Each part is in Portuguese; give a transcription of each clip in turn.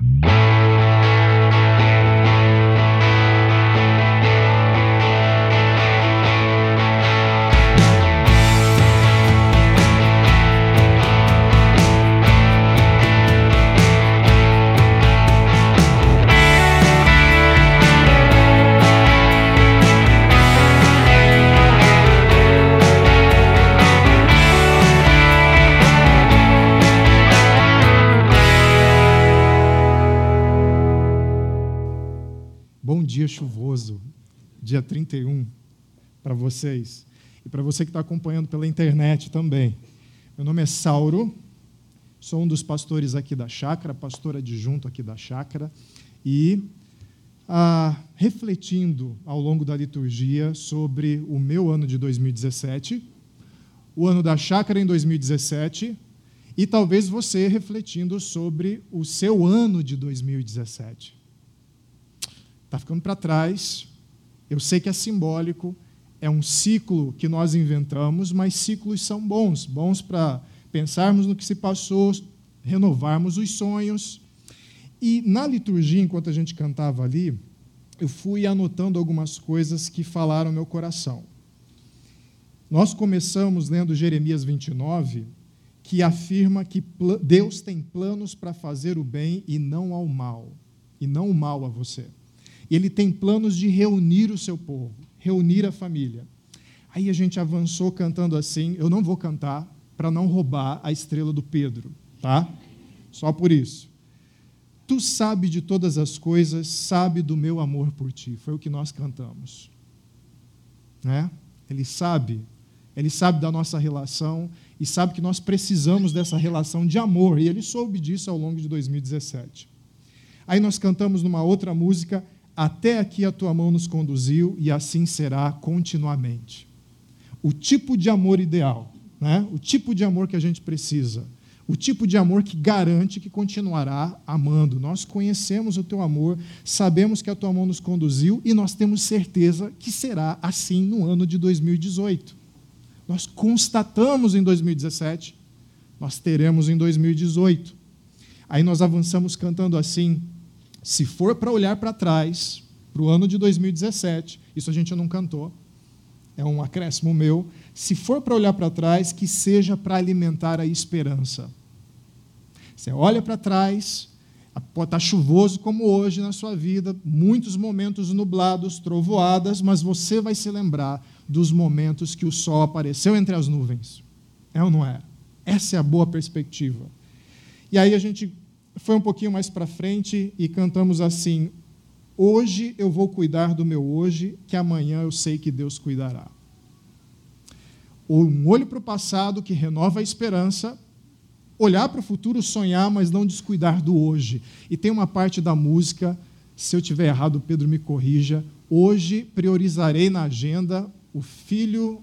dia dia 31, para vocês. E para você que está acompanhando pela internet também. Meu nome é Sauro, sou um dos pastores aqui da chácara, pastor adjunto aqui da chácara, e ah, refletindo ao longo da liturgia sobre o meu ano de 2017, o ano da chácara em 2017, e talvez você refletindo sobre o seu ano de 2017 está ficando para trás. Eu sei que é simbólico, é um ciclo que nós inventamos, mas ciclos são bons bons para pensarmos no que se passou, renovarmos os sonhos. E na liturgia, enquanto a gente cantava ali, eu fui anotando algumas coisas que falaram meu coração. Nós começamos lendo Jeremias 29, que afirma que Deus tem planos para fazer o bem e não ao mal, e não o mal a você ele tem planos de reunir o seu povo, reunir a família. Aí a gente avançou cantando assim. Eu não vou cantar para não roubar a estrela do Pedro, tá? Só por isso. Tu sabe de todas as coisas, sabe do meu amor por ti. Foi o que nós cantamos. Né? Ele sabe, ele sabe da nossa relação e sabe que nós precisamos dessa relação de amor, e ele soube disso ao longo de 2017. Aí nós cantamos numa outra música, até aqui a tua mão nos conduziu e assim será continuamente. O tipo de amor ideal, né? o tipo de amor que a gente precisa, o tipo de amor que garante que continuará amando. Nós conhecemos o teu amor, sabemos que a tua mão nos conduziu e nós temos certeza que será assim no ano de 2018. Nós constatamos em 2017, nós teremos em 2018. Aí nós avançamos cantando assim: se for para olhar para trás, para o ano de 2017, isso a gente não cantou, é um acréscimo meu. Se for para olhar para trás, que seja para alimentar a esperança. Você olha para trás, pode estar tá chuvoso como hoje na sua vida, muitos momentos nublados, trovoadas, mas você vai se lembrar dos momentos que o sol apareceu entre as nuvens. É ou não é? Essa é a boa perspectiva. E aí a gente foi um pouquinho mais para frente e cantamos assim: Hoje eu vou cuidar do meu hoje, que amanhã eu sei que Deus cuidará. Um olho para o passado que renova a esperança, olhar para o futuro, sonhar, mas não descuidar do hoje. E tem uma parte da música, se eu tiver errado, Pedro me corrija. Hoje priorizarei na agenda o Filho,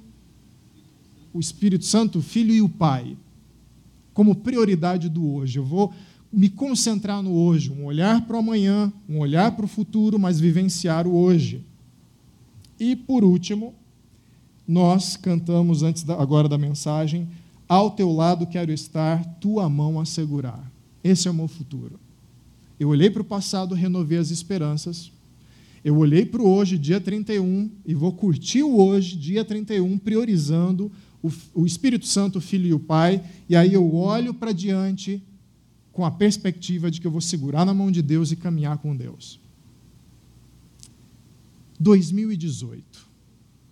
o Espírito Santo, o Filho e o Pai, como prioridade do hoje. Eu vou me concentrar no hoje, um olhar para o amanhã, um olhar para o futuro, mas vivenciar o hoje. E, por último, nós cantamos, antes da, agora da mensagem, ao teu lado quero estar, tua mão a segurar. Esse é o meu futuro. Eu olhei para o passado, renovei as esperanças. Eu olhei para o hoje, dia 31, e vou curtir o hoje, dia 31, priorizando o, o Espírito Santo, o Filho e o Pai. E aí eu olho para diante com a perspectiva de que eu vou segurar na mão de Deus e caminhar com Deus. 2018.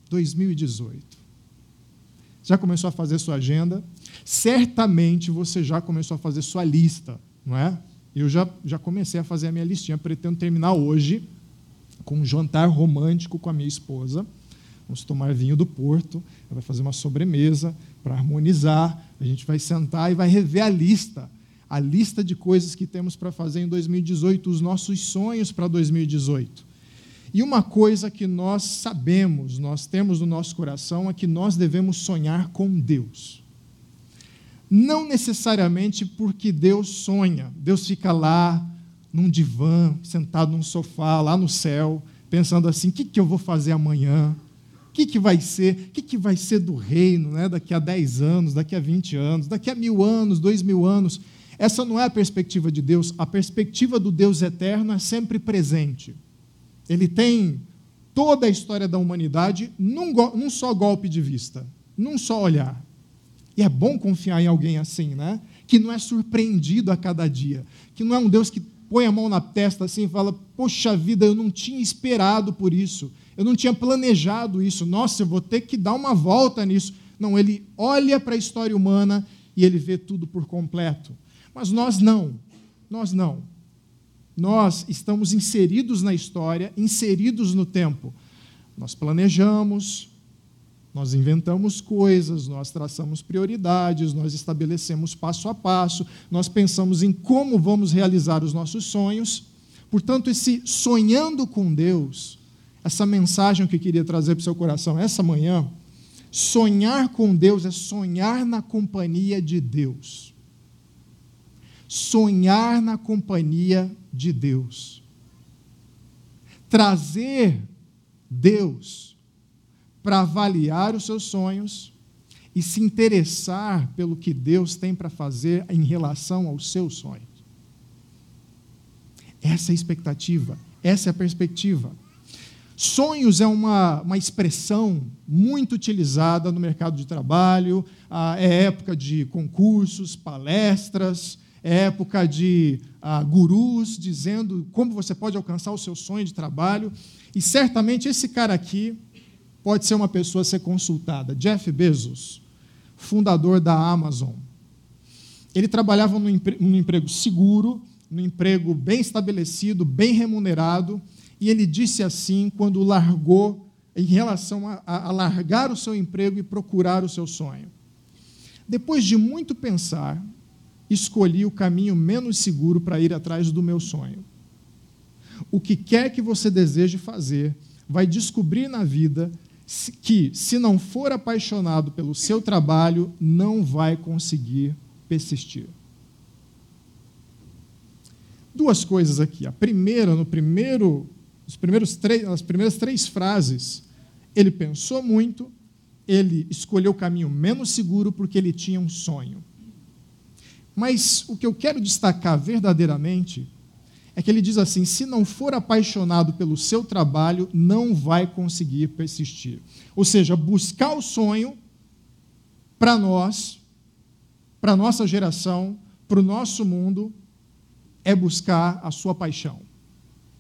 2018. Já começou a fazer sua agenda? Certamente você já começou a fazer sua lista, não é? Eu já, já comecei a fazer a minha listinha, pretendo terminar hoje com um jantar romântico com a minha esposa. Vamos tomar vinho do Porto, ela vai fazer uma sobremesa para harmonizar, a gente vai sentar e vai rever a lista a lista de coisas que temos para fazer em 2018, os nossos sonhos para 2018. E uma coisa que nós sabemos, nós temos no nosso coração, é que nós devemos sonhar com Deus. Não necessariamente porque Deus sonha, Deus fica lá num divã, sentado num sofá, lá no céu, pensando assim: o que, que eu vou fazer amanhã? O que, que vai ser? O que, que vai ser do reino né? daqui a 10 anos, daqui a 20 anos, daqui a mil anos, dois mil anos? Essa não é a perspectiva de Deus, a perspectiva do Deus eterno é sempre presente. Ele tem toda a história da humanidade num, num só golpe de vista, num só olhar. E é bom confiar em alguém assim, né? Que não é surpreendido a cada dia, que não é um Deus que põe a mão na testa assim e fala: Poxa vida, eu não tinha esperado por isso, eu não tinha planejado isso, nossa, eu vou ter que dar uma volta nisso. Não, ele olha para a história humana e ele vê tudo por completo. Mas nós não, nós não. Nós estamos inseridos na história, inseridos no tempo. Nós planejamos, nós inventamos coisas, nós traçamos prioridades, nós estabelecemos passo a passo, nós pensamos em como vamos realizar os nossos sonhos. Portanto, esse sonhando com Deus, essa mensagem que eu queria trazer para o seu coração essa manhã, sonhar com Deus é sonhar na companhia de Deus sonhar na companhia de Deus. Trazer Deus para avaliar os seus sonhos e se interessar pelo que Deus tem para fazer em relação aos seus sonhos. Essa é a expectativa, essa é a perspectiva. Sonhos é uma, uma expressão muito utilizada no mercado de trabalho, ah, é época de concursos, palestras, é época de ah, gurus dizendo como você pode alcançar o seu sonho de trabalho. E certamente esse cara aqui pode ser uma pessoa a ser consultada. Jeff Bezos, fundador da Amazon. Ele trabalhava num, empre num emprego seguro, num emprego bem estabelecido, bem remunerado, e ele disse assim quando largou, em relação a, a largar o seu emprego e procurar o seu sonho. Depois de muito pensar, escolhi o caminho menos seguro para ir atrás do meu sonho. O que quer que você deseje fazer, vai descobrir na vida que, se não for apaixonado pelo seu trabalho, não vai conseguir persistir. Duas coisas aqui. A primeira, no primeiro, os primeiros três, nas primeiras três frases, ele pensou muito, ele escolheu o caminho menos seguro porque ele tinha um sonho. Mas o que eu quero destacar verdadeiramente é que ele diz assim: se não for apaixonado pelo seu trabalho, não vai conseguir persistir. Ou seja, buscar o sonho para nós, para nossa geração, para o nosso mundo, é buscar a sua paixão,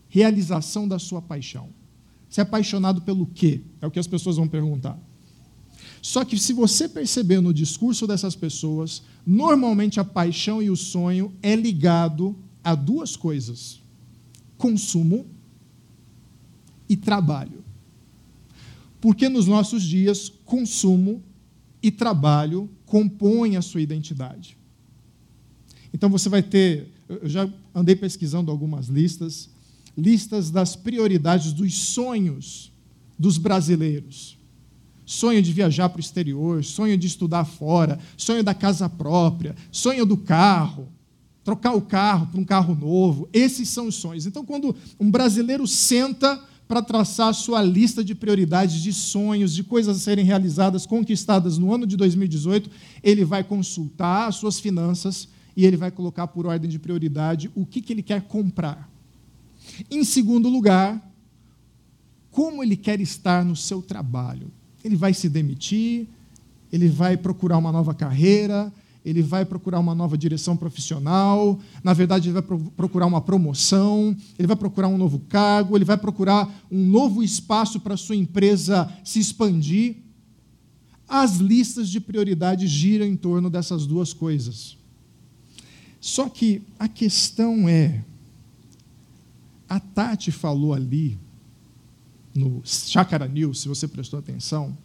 realização da sua paixão. Você é apaixonado pelo quê? É o que as pessoas vão perguntar. Só que se você perceber no discurso dessas pessoas, normalmente a paixão e o sonho é ligado a duas coisas: consumo e trabalho. Porque nos nossos dias, consumo e trabalho compõem a sua identidade. Então você vai ter, eu já andei pesquisando algumas listas, listas das prioridades dos sonhos dos brasileiros sonho de viajar para o exterior, sonho de estudar fora, sonho da casa própria, sonho do carro, trocar o carro para um carro novo. Esses são os sonhos. Então, quando um brasileiro senta para traçar a sua lista de prioridades, de sonhos, de coisas a serem realizadas, conquistadas no ano de 2018, ele vai consultar as suas finanças e ele vai colocar por ordem de prioridade o que, que ele quer comprar. Em segundo lugar, como ele quer estar no seu trabalho ele vai se demitir, ele vai procurar uma nova carreira, ele vai procurar uma nova direção profissional, na verdade, ele vai procurar uma promoção, ele vai procurar um novo cargo, ele vai procurar um novo espaço para a sua empresa se expandir. As listas de prioridades giram em torno dessas duas coisas. Só que a questão é: a Tati falou ali no Chácara News, se você prestou atenção,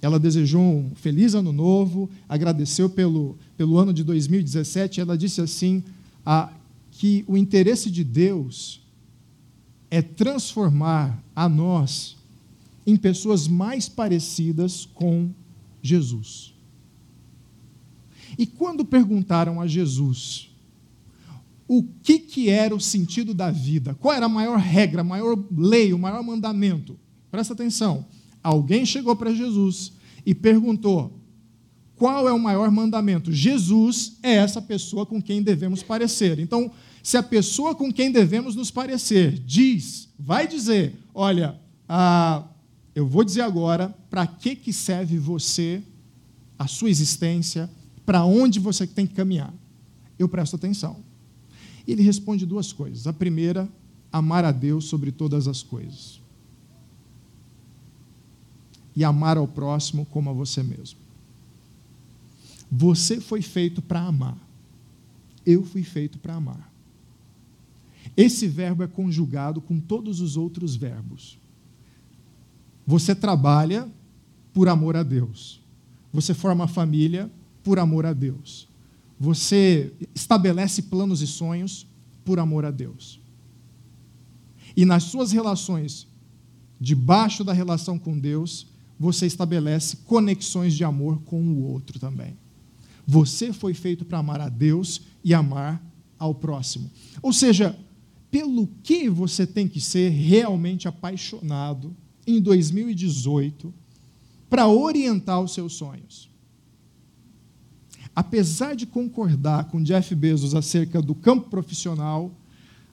ela desejou um feliz ano novo, agradeceu pelo, pelo ano de 2017. Ela disse assim: que o interesse de Deus é transformar a nós em pessoas mais parecidas com Jesus. E quando perguntaram a Jesus o que, que era o sentido da vida, qual era a maior regra, a maior lei, o maior mandamento. Presta atenção. Alguém chegou para Jesus e perguntou: qual é o maior mandamento? Jesus é essa pessoa com quem devemos parecer. Então, se a pessoa com quem devemos nos parecer diz, vai dizer, olha, ah, eu vou dizer agora para que, que serve você, a sua existência, para onde você tem que caminhar. Eu presto atenção. E ele responde duas coisas. A primeira, amar a Deus sobre todas as coisas. E amar ao próximo como a você mesmo. Você foi feito para amar. Eu fui feito para amar. Esse verbo é conjugado com todos os outros verbos. Você trabalha por amor a Deus. Você forma família por amor a Deus. Você estabelece planos e sonhos por amor a Deus. E nas suas relações, debaixo da relação com Deus, você estabelece conexões de amor com o outro também. Você foi feito para amar a Deus e amar ao próximo. Ou seja, pelo que você tem que ser realmente apaixonado em 2018 para orientar os seus sonhos. Apesar de concordar com Jeff Bezos acerca do campo profissional,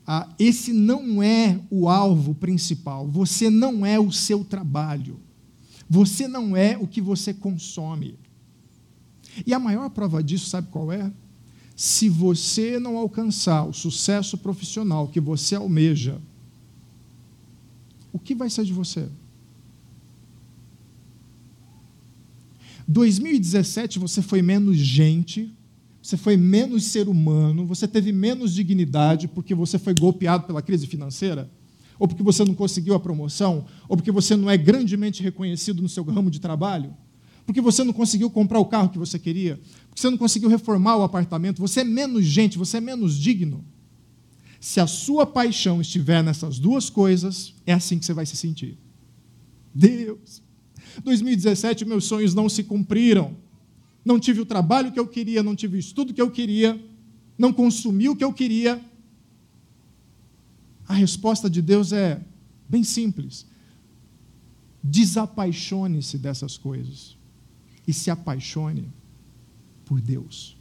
ah, esse não é o alvo principal. Você não é o seu trabalho. Você não é o que você consome. E a maior prova disso, sabe qual é? Se você não alcançar o sucesso profissional que você almeja, o que vai ser de você? 2017 você foi menos gente, você foi menos ser humano, você teve menos dignidade porque você foi golpeado pela crise financeira? Ou porque você não conseguiu a promoção? Ou porque você não é grandemente reconhecido no seu ramo de trabalho? porque você não conseguiu comprar o carro que você queria, porque você não conseguiu reformar o apartamento, você é menos gente, você é menos digno. Se a sua paixão estiver nessas duas coisas, é assim que você vai se sentir. Deus, 2017 meus sonhos não se cumpriram. Não tive o trabalho que eu queria, não tive o estudo que eu queria, não consumi o que eu queria. A resposta de Deus é bem simples. Desapaixone-se dessas coisas e se apaixone por Deus.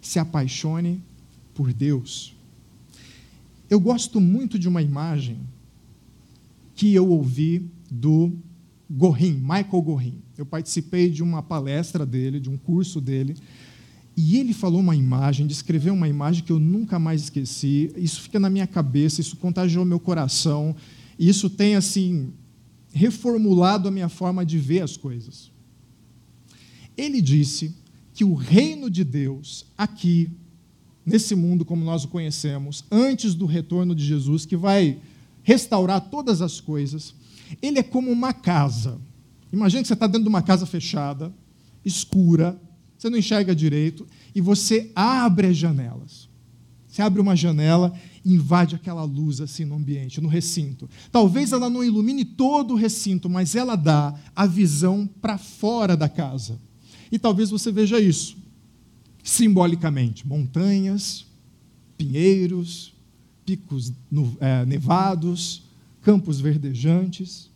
Se apaixone por Deus. Eu gosto muito de uma imagem que eu ouvi do Gorin, Michael Gorin. Eu participei de uma palestra dele, de um curso dele, e ele falou uma imagem, descreveu uma imagem que eu nunca mais esqueci. Isso fica na minha cabeça, isso contagiou meu coração. Isso tem assim reformulado a minha forma de ver as coisas. Ele disse que o reino de Deus, aqui, nesse mundo como nós o conhecemos, antes do retorno de Jesus, que vai restaurar todas as coisas, ele é como uma casa. Imagina que você está dentro de uma casa fechada, escura, você não enxerga direito, e você abre as janelas. Você abre uma janela invade aquela luz assim no ambiente, no recinto. Talvez ela não ilumine todo o recinto, mas ela dá a visão para fora da casa. E talvez você veja isso simbolicamente: montanhas, pinheiros, picos é, nevados, campos verdejantes.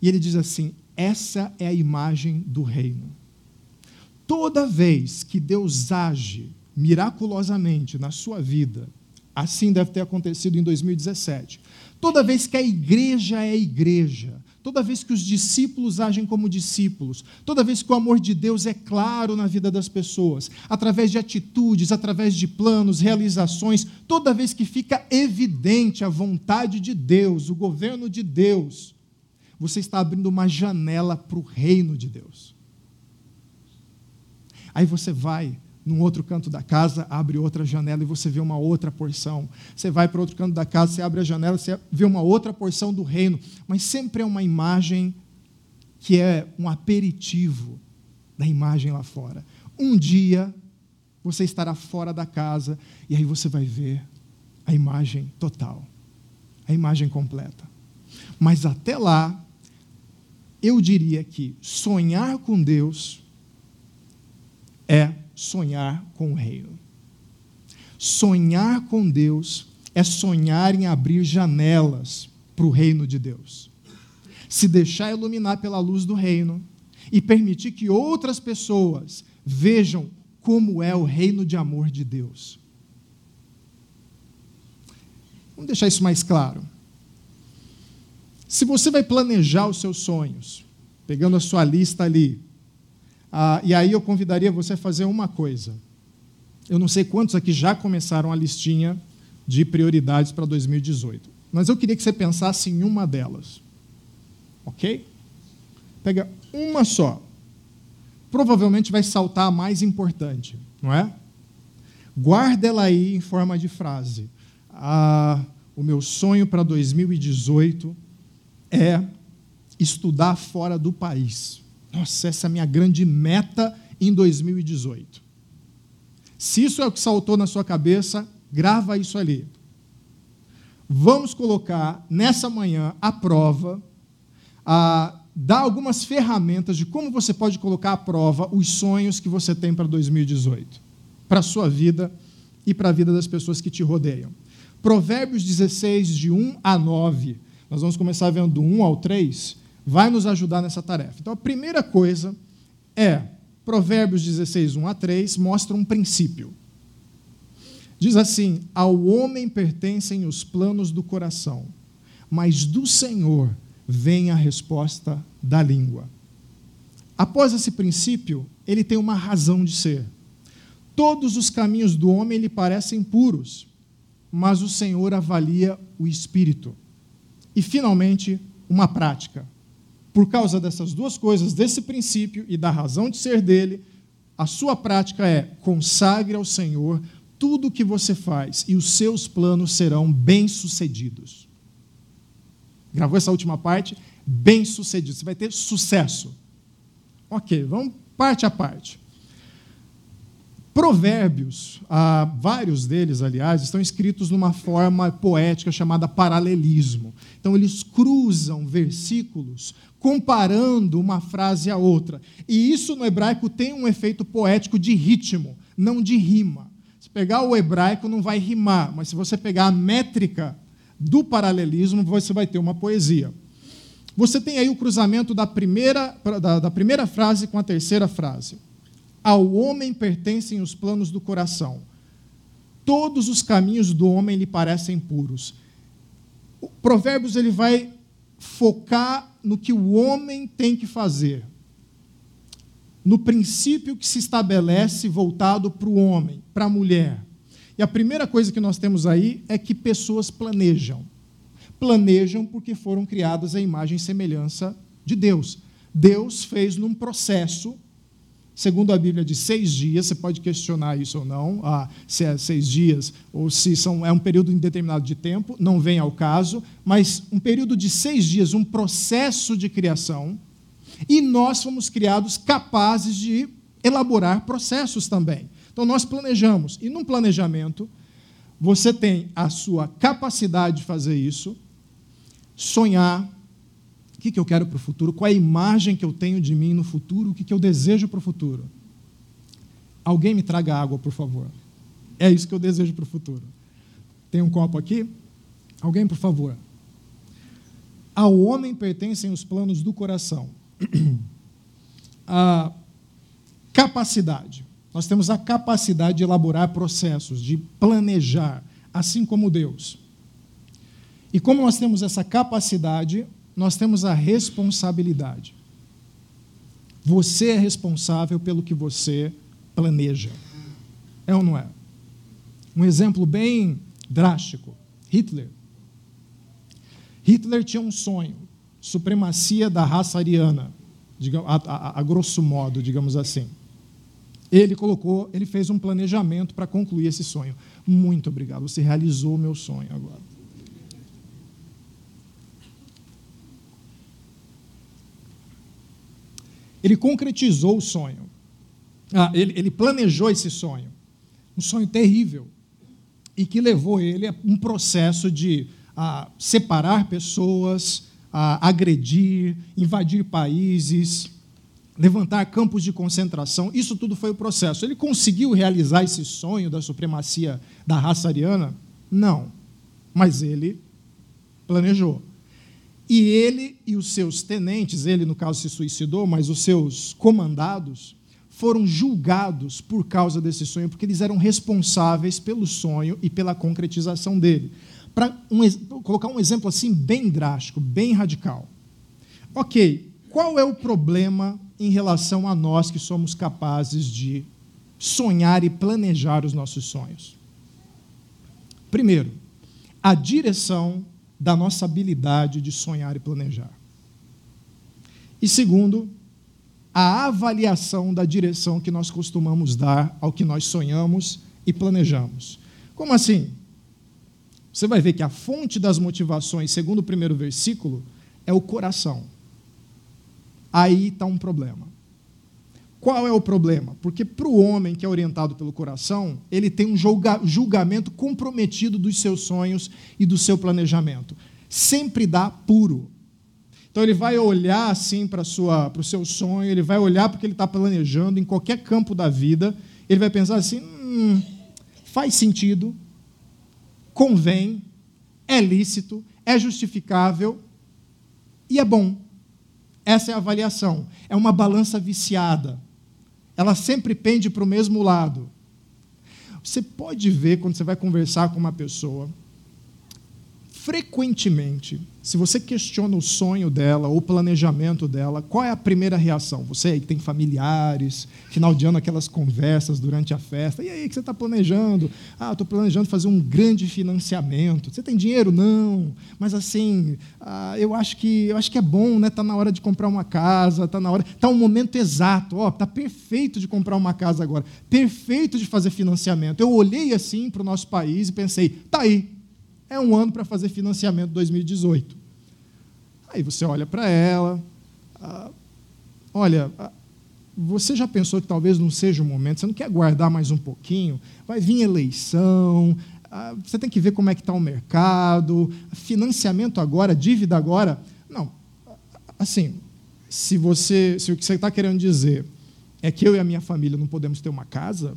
E ele diz assim: essa é a imagem do reino. Toda vez que Deus age miraculosamente na sua vida, Assim deve ter acontecido em 2017. Toda vez que a igreja é igreja, toda vez que os discípulos agem como discípulos, toda vez que o amor de Deus é claro na vida das pessoas, através de atitudes, através de planos, realizações, toda vez que fica evidente a vontade de Deus, o governo de Deus, você está abrindo uma janela para o reino de Deus. Aí você vai num outro canto da casa, abre outra janela e você vê uma outra porção. Você vai para outro canto da casa, você abre a janela, você vê uma outra porção do reino. Mas sempre é uma imagem que é um aperitivo da imagem lá fora. Um dia você estará fora da casa e aí você vai ver a imagem total, a imagem completa. Mas até lá, eu diria que sonhar com Deus é sonhar com o reino. Sonhar com Deus é sonhar em abrir janelas para o reino de Deus. Se deixar iluminar pela luz do reino, e permitir que outras pessoas vejam como é o reino de amor de Deus. Vamos deixar isso mais claro. Se você vai planejar os seus sonhos, pegando a sua lista ali, ah, e aí eu convidaria você a fazer uma coisa. Eu não sei quantos aqui já começaram a listinha de prioridades para 2018, mas eu queria que você pensasse em uma delas. Ok? Pega uma só. Provavelmente vai saltar a mais importante, não é? Guarda ela aí em forma de frase. Ah, o meu sonho para 2018 é estudar fora do país. Nossa, essa é a minha grande meta em 2018. Se isso é o que saltou na sua cabeça, grava isso ali. Vamos colocar nessa manhã à prova, a dar algumas ferramentas de como você pode colocar à prova os sonhos que você tem para 2018, para a sua vida e para a vida das pessoas que te rodeiam. Provérbios 16, de 1 a 9, nós vamos começar vendo do 1 ao 3, vai nos ajudar nessa tarefa. Então, a primeira coisa é, Provérbios 16, 1 a 3, mostra um princípio. Diz assim: Ao homem pertencem os planos do coração, mas do Senhor vem a resposta da língua. Após esse princípio, ele tem uma razão de ser. Todos os caminhos do homem lhe parecem puros, mas o Senhor avalia o espírito. E, finalmente, uma prática. Por causa dessas duas coisas, desse princípio e da razão de ser dele, a sua prática é consagre ao Senhor tudo o que você faz e os seus planos serão bem-sucedidos. Gravou essa última parte? Bem-sucedido. Você vai ter sucesso. Ok, vamos parte a parte. Provérbios, ah, vários deles, aliás, estão escritos numa forma poética chamada paralelismo. Então, eles cruzam versículos comparando uma frase a outra. E isso no hebraico tem um efeito poético de ritmo, não de rima. Se pegar o hebraico, não vai rimar, mas se você pegar a métrica do paralelismo, você vai ter uma poesia. Você tem aí o cruzamento da primeira, da, da primeira frase com a terceira frase. Ao homem pertencem os planos do coração. Todos os caminhos do homem lhe parecem puros. O Provérbios ele vai focar no que o homem tem que fazer. No princípio que se estabelece voltado para o homem, para a mulher. E a primeira coisa que nós temos aí é que pessoas planejam. Planejam porque foram criadas à imagem e semelhança de Deus. Deus fez num processo segundo a Bíblia, de seis dias. Você pode questionar isso ou não, ah, se é seis dias ou se são, é um período indeterminado de tempo, não vem ao caso, mas um período de seis dias, um processo de criação, e nós fomos criados capazes de elaborar processos também. Então nós planejamos, e num planejamento, você tem a sua capacidade de fazer isso, sonhar, o que, que eu quero para o futuro, qual é a imagem que eu tenho de mim no futuro, o que, que eu desejo para o futuro. Alguém me traga água, por favor. É isso que eu desejo para o futuro. Tem um copo aqui? Alguém, por favor. Ao homem pertencem os planos do coração. A capacidade. Nós temos a capacidade de elaborar processos, de planejar, assim como Deus. E como nós temos essa capacidade, nós temos a responsabilidade. Você é responsável pelo que você planeja. É ou não é? Um exemplo bem drástico: Hitler. Hitler tinha um sonho, supremacia da raça ariana, a, a, a grosso modo, digamos assim. Ele colocou, ele fez um planejamento para concluir esse sonho. Muito obrigado, você realizou o meu sonho agora. Ele concretizou o sonho. Ah, ele, ele planejou esse sonho. Um sonho terrível. E que levou ele a um processo de a, separar pessoas, a, agredir, invadir países, levantar campos de concentração. Isso tudo foi o processo. Ele conseguiu realizar esse sonho da supremacia da raça ariana? Não. Mas ele planejou. E ele e os seus tenentes, ele no caso se suicidou, mas os seus comandados, foram julgados por causa desse sonho, porque eles eram responsáveis pelo sonho e pela concretização dele. Para um, colocar um exemplo assim bem drástico, bem radical. Ok, qual é o problema em relação a nós que somos capazes de sonhar e planejar os nossos sonhos? Primeiro, a direção da nossa habilidade de sonhar e planejar. E segundo, a avaliação da direção que nós costumamos dar ao que nós sonhamos e planejamos. Como assim? Você vai ver que a fonte das motivações, segundo o primeiro versículo, é o coração. Aí está um problema. Qual é o problema? Porque para o homem que é orientado pelo coração, ele tem um julgamento comprometido dos seus sonhos e do seu planejamento. Sempre dá puro. Então ele vai olhar assim para o seu sonho, ele vai olhar porque ele está planejando em qualquer campo da vida, ele vai pensar assim: hum, faz sentido, convém, é lícito, é justificável e é bom. Essa é a avaliação. É uma balança viciada ela sempre pende para o mesmo lado. Você pode ver quando você vai conversar com uma pessoa, frequentemente, se você questiona o sonho dela o planejamento dela, qual é a primeira reação? Você aí que tem familiares, final de ano aquelas conversas durante a festa, e aí, o que você está planejando? Ah, estou planejando fazer um grande financiamento. Você tem dinheiro? Não. Mas assim, ah, eu acho que eu acho que é bom, né? Está na hora de comprar uma casa, está na hora. Está um momento exato, ó, está perfeito de comprar uma casa agora, perfeito de fazer financiamento. Eu olhei assim para o nosso país e pensei, tá aí, é um ano para fazer financiamento 2018. Aí você olha para ela, ah, olha, você já pensou que talvez não seja o momento, você não quer guardar mais um pouquinho? Vai vir eleição, ah, você tem que ver como é que está o mercado, financiamento agora, dívida agora. Não, assim, se você, se o que você está querendo dizer é que eu e a minha família não podemos ter uma casa,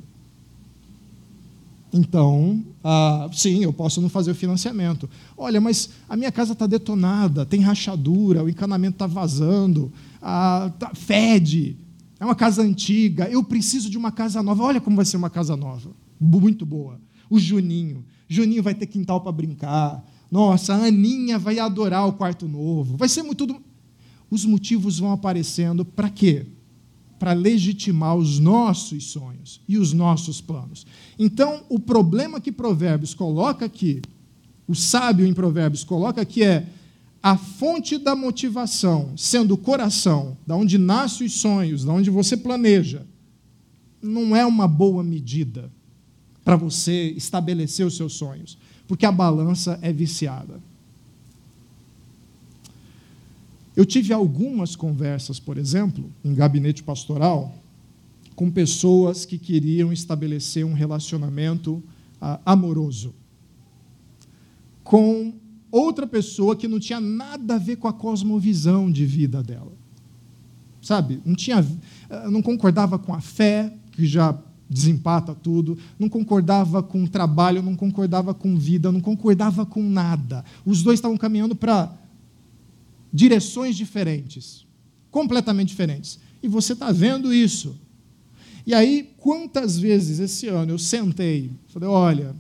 então, ah, sim, eu posso não fazer o financiamento. Olha, mas a minha casa está detonada, tem rachadura, o encanamento está vazando, ah, tá, fede, é uma casa antiga, eu preciso de uma casa nova. Olha como vai ser uma casa nova, muito boa. O Juninho, Juninho vai ter quintal para brincar. Nossa, a Aninha vai adorar o quarto novo. Vai ser muito. Os motivos vão aparecendo para quê? Para legitimar os nossos sonhos e os nossos planos. Então, o problema que Provérbios coloca aqui, o sábio em Provérbios coloca aqui é a fonte da motivação, sendo o coração, da onde nascem os sonhos, da onde você planeja, não é uma boa medida para você estabelecer os seus sonhos, porque a balança é viciada. Eu tive algumas conversas, por exemplo, em gabinete pastoral, com pessoas que queriam estabelecer um relacionamento ah, amoroso com outra pessoa que não tinha nada a ver com a cosmovisão de vida dela. Sabe? Não tinha ah, não concordava com a fé, que já desempata tudo, não concordava com o trabalho, não concordava com vida, não concordava com nada. Os dois estavam caminhando para direções diferentes, completamente diferentes. E você está vendo isso. E aí, quantas vezes esse ano eu sentei, falei: olha,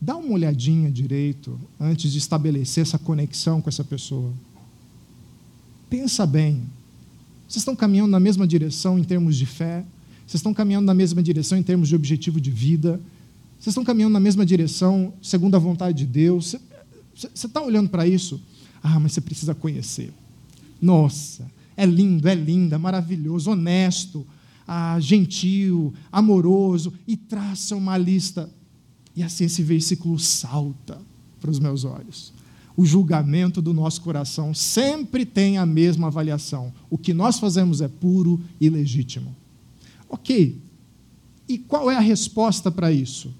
dá uma olhadinha direito antes de estabelecer essa conexão com essa pessoa. Pensa bem. Vocês estão caminhando na mesma direção em termos de fé? Vocês estão caminhando na mesma direção em termos de objetivo de vida? Vocês estão caminhando na mesma direção segundo a vontade de Deus? Você está olhando para isso? Ah, mas você precisa conhecer. Nossa, é lindo, é linda, maravilhoso, honesto, ah, gentil, amoroso, e traça uma lista. E assim esse versículo salta para os meus olhos. O julgamento do nosso coração sempre tem a mesma avaliação. O que nós fazemos é puro e legítimo. Ok. E qual é a resposta para isso?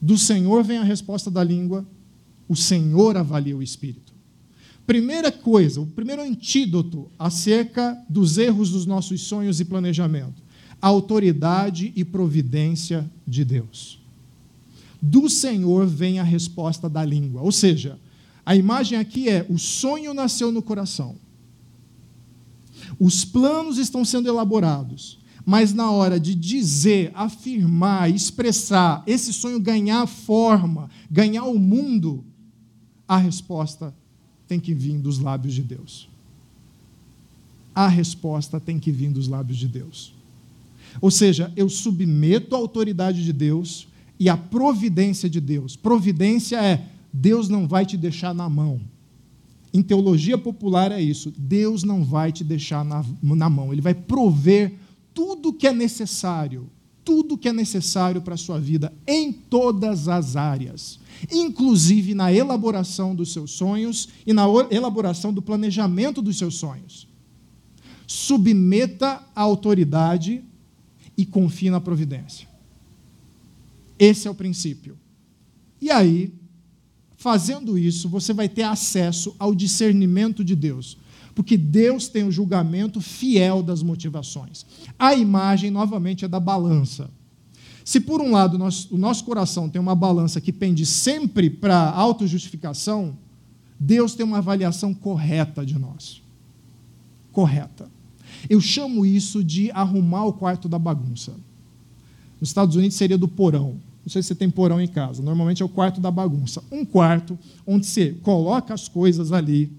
Do Senhor vem a resposta da língua, o Senhor avalia o espírito. Primeira coisa, o primeiro antídoto acerca dos erros dos nossos sonhos e planejamento: a autoridade e providência de Deus. Do Senhor vem a resposta da língua, ou seja, A imagem aqui é: o sonho nasceu no coração. Os planos estão sendo elaborados, mas na hora de dizer, afirmar, expressar, esse sonho ganhar forma, ganhar o mundo, a resposta tem que vir dos lábios de Deus. A resposta tem que vir dos lábios de Deus. Ou seja, eu submeto a autoridade de Deus e a providência de Deus. Providência é Deus não vai te deixar na mão. Em teologia popular é isso. Deus não vai te deixar na, na mão. Ele vai prover tudo que é necessário, tudo que é necessário para a sua vida, em todas as áreas, inclusive na elaboração dos seus sonhos e na elaboração do planejamento dos seus sonhos. Submeta a autoridade e confie na providência. Esse é o princípio. E aí, fazendo isso, você vai ter acesso ao discernimento de Deus. Porque Deus tem o julgamento fiel das motivações. A imagem, novamente, é da balança. Se por um lado o nosso coração tem uma balança que pende sempre para a autojustificação, Deus tem uma avaliação correta de nós. Correta. Eu chamo isso de arrumar o quarto da bagunça. Nos Estados Unidos seria do porão. Não sei se você tem porão em casa. Normalmente é o quarto da bagunça. Um quarto onde você coloca as coisas ali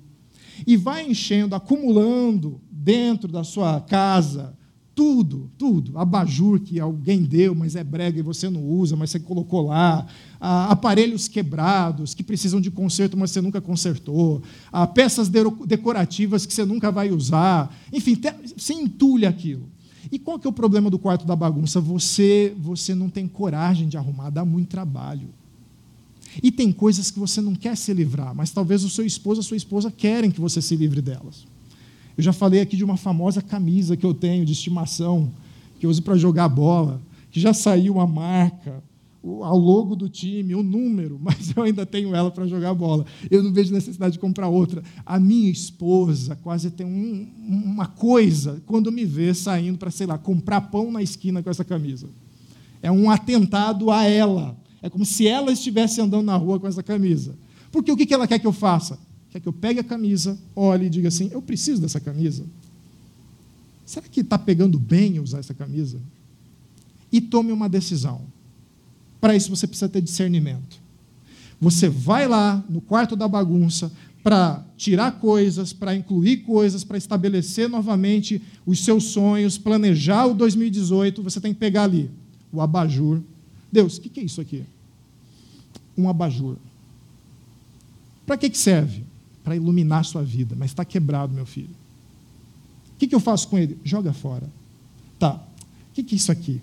e vai enchendo, acumulando dentro da sua casa tudo, tudo. Abajur que alguém deu, mas é brega e você não usa, mas você colocou lá. Ah, aparelhos quebrados que precisam de conserto, mas você nunca consertou. Ah, peças decorativas que você nunca vai usar. Enfim, você entulha aquilo. E qual que é o problema do quarto da bagunça? Você, você não tem coragem de arrumar, dá muito trabalho. E tem coisas que você não quer se livrar, mas talvez o seu esposo, a sua esposa querem que você se livre delas. Eu já falei aqui de uma famosa camisa que eu tenho de estimação, que eu uso para jogar bola, que já saiu a marca, o logo do time, o número, mas eu ainda tenho ela para jogar bola. Eu não vejo necessidade de comprar outra. A minha esposa quase tem um, uma coisa quando me vê saindo para, sei lá, comprar pão na esquina com essa camisa. É um atentado a ela. É como se ela estivesse andando na rua com essa camisa. Porque o que ela quer que eu faça? Quer que eu pegue a camisa, olhe e diga assim: eu preciso dessa camisa. Será que está pegando bem usar essa camisa? E tome uma decisão. Para isso você precisa ter discernimento. Você vai lá no quarto da bagunça para tirar coisas, para incluir coisas, para estabelecer novamente os seus sonhos, planejar o 2018, você tem que pegar ali o abajur. Deus, o que é isso aqui? Um abajur. Para que serve? Para iluminar sua vida, mas está quebrado, meu filho. O que eu faço com ele? Joga fora. Tá. O que é isso aqui?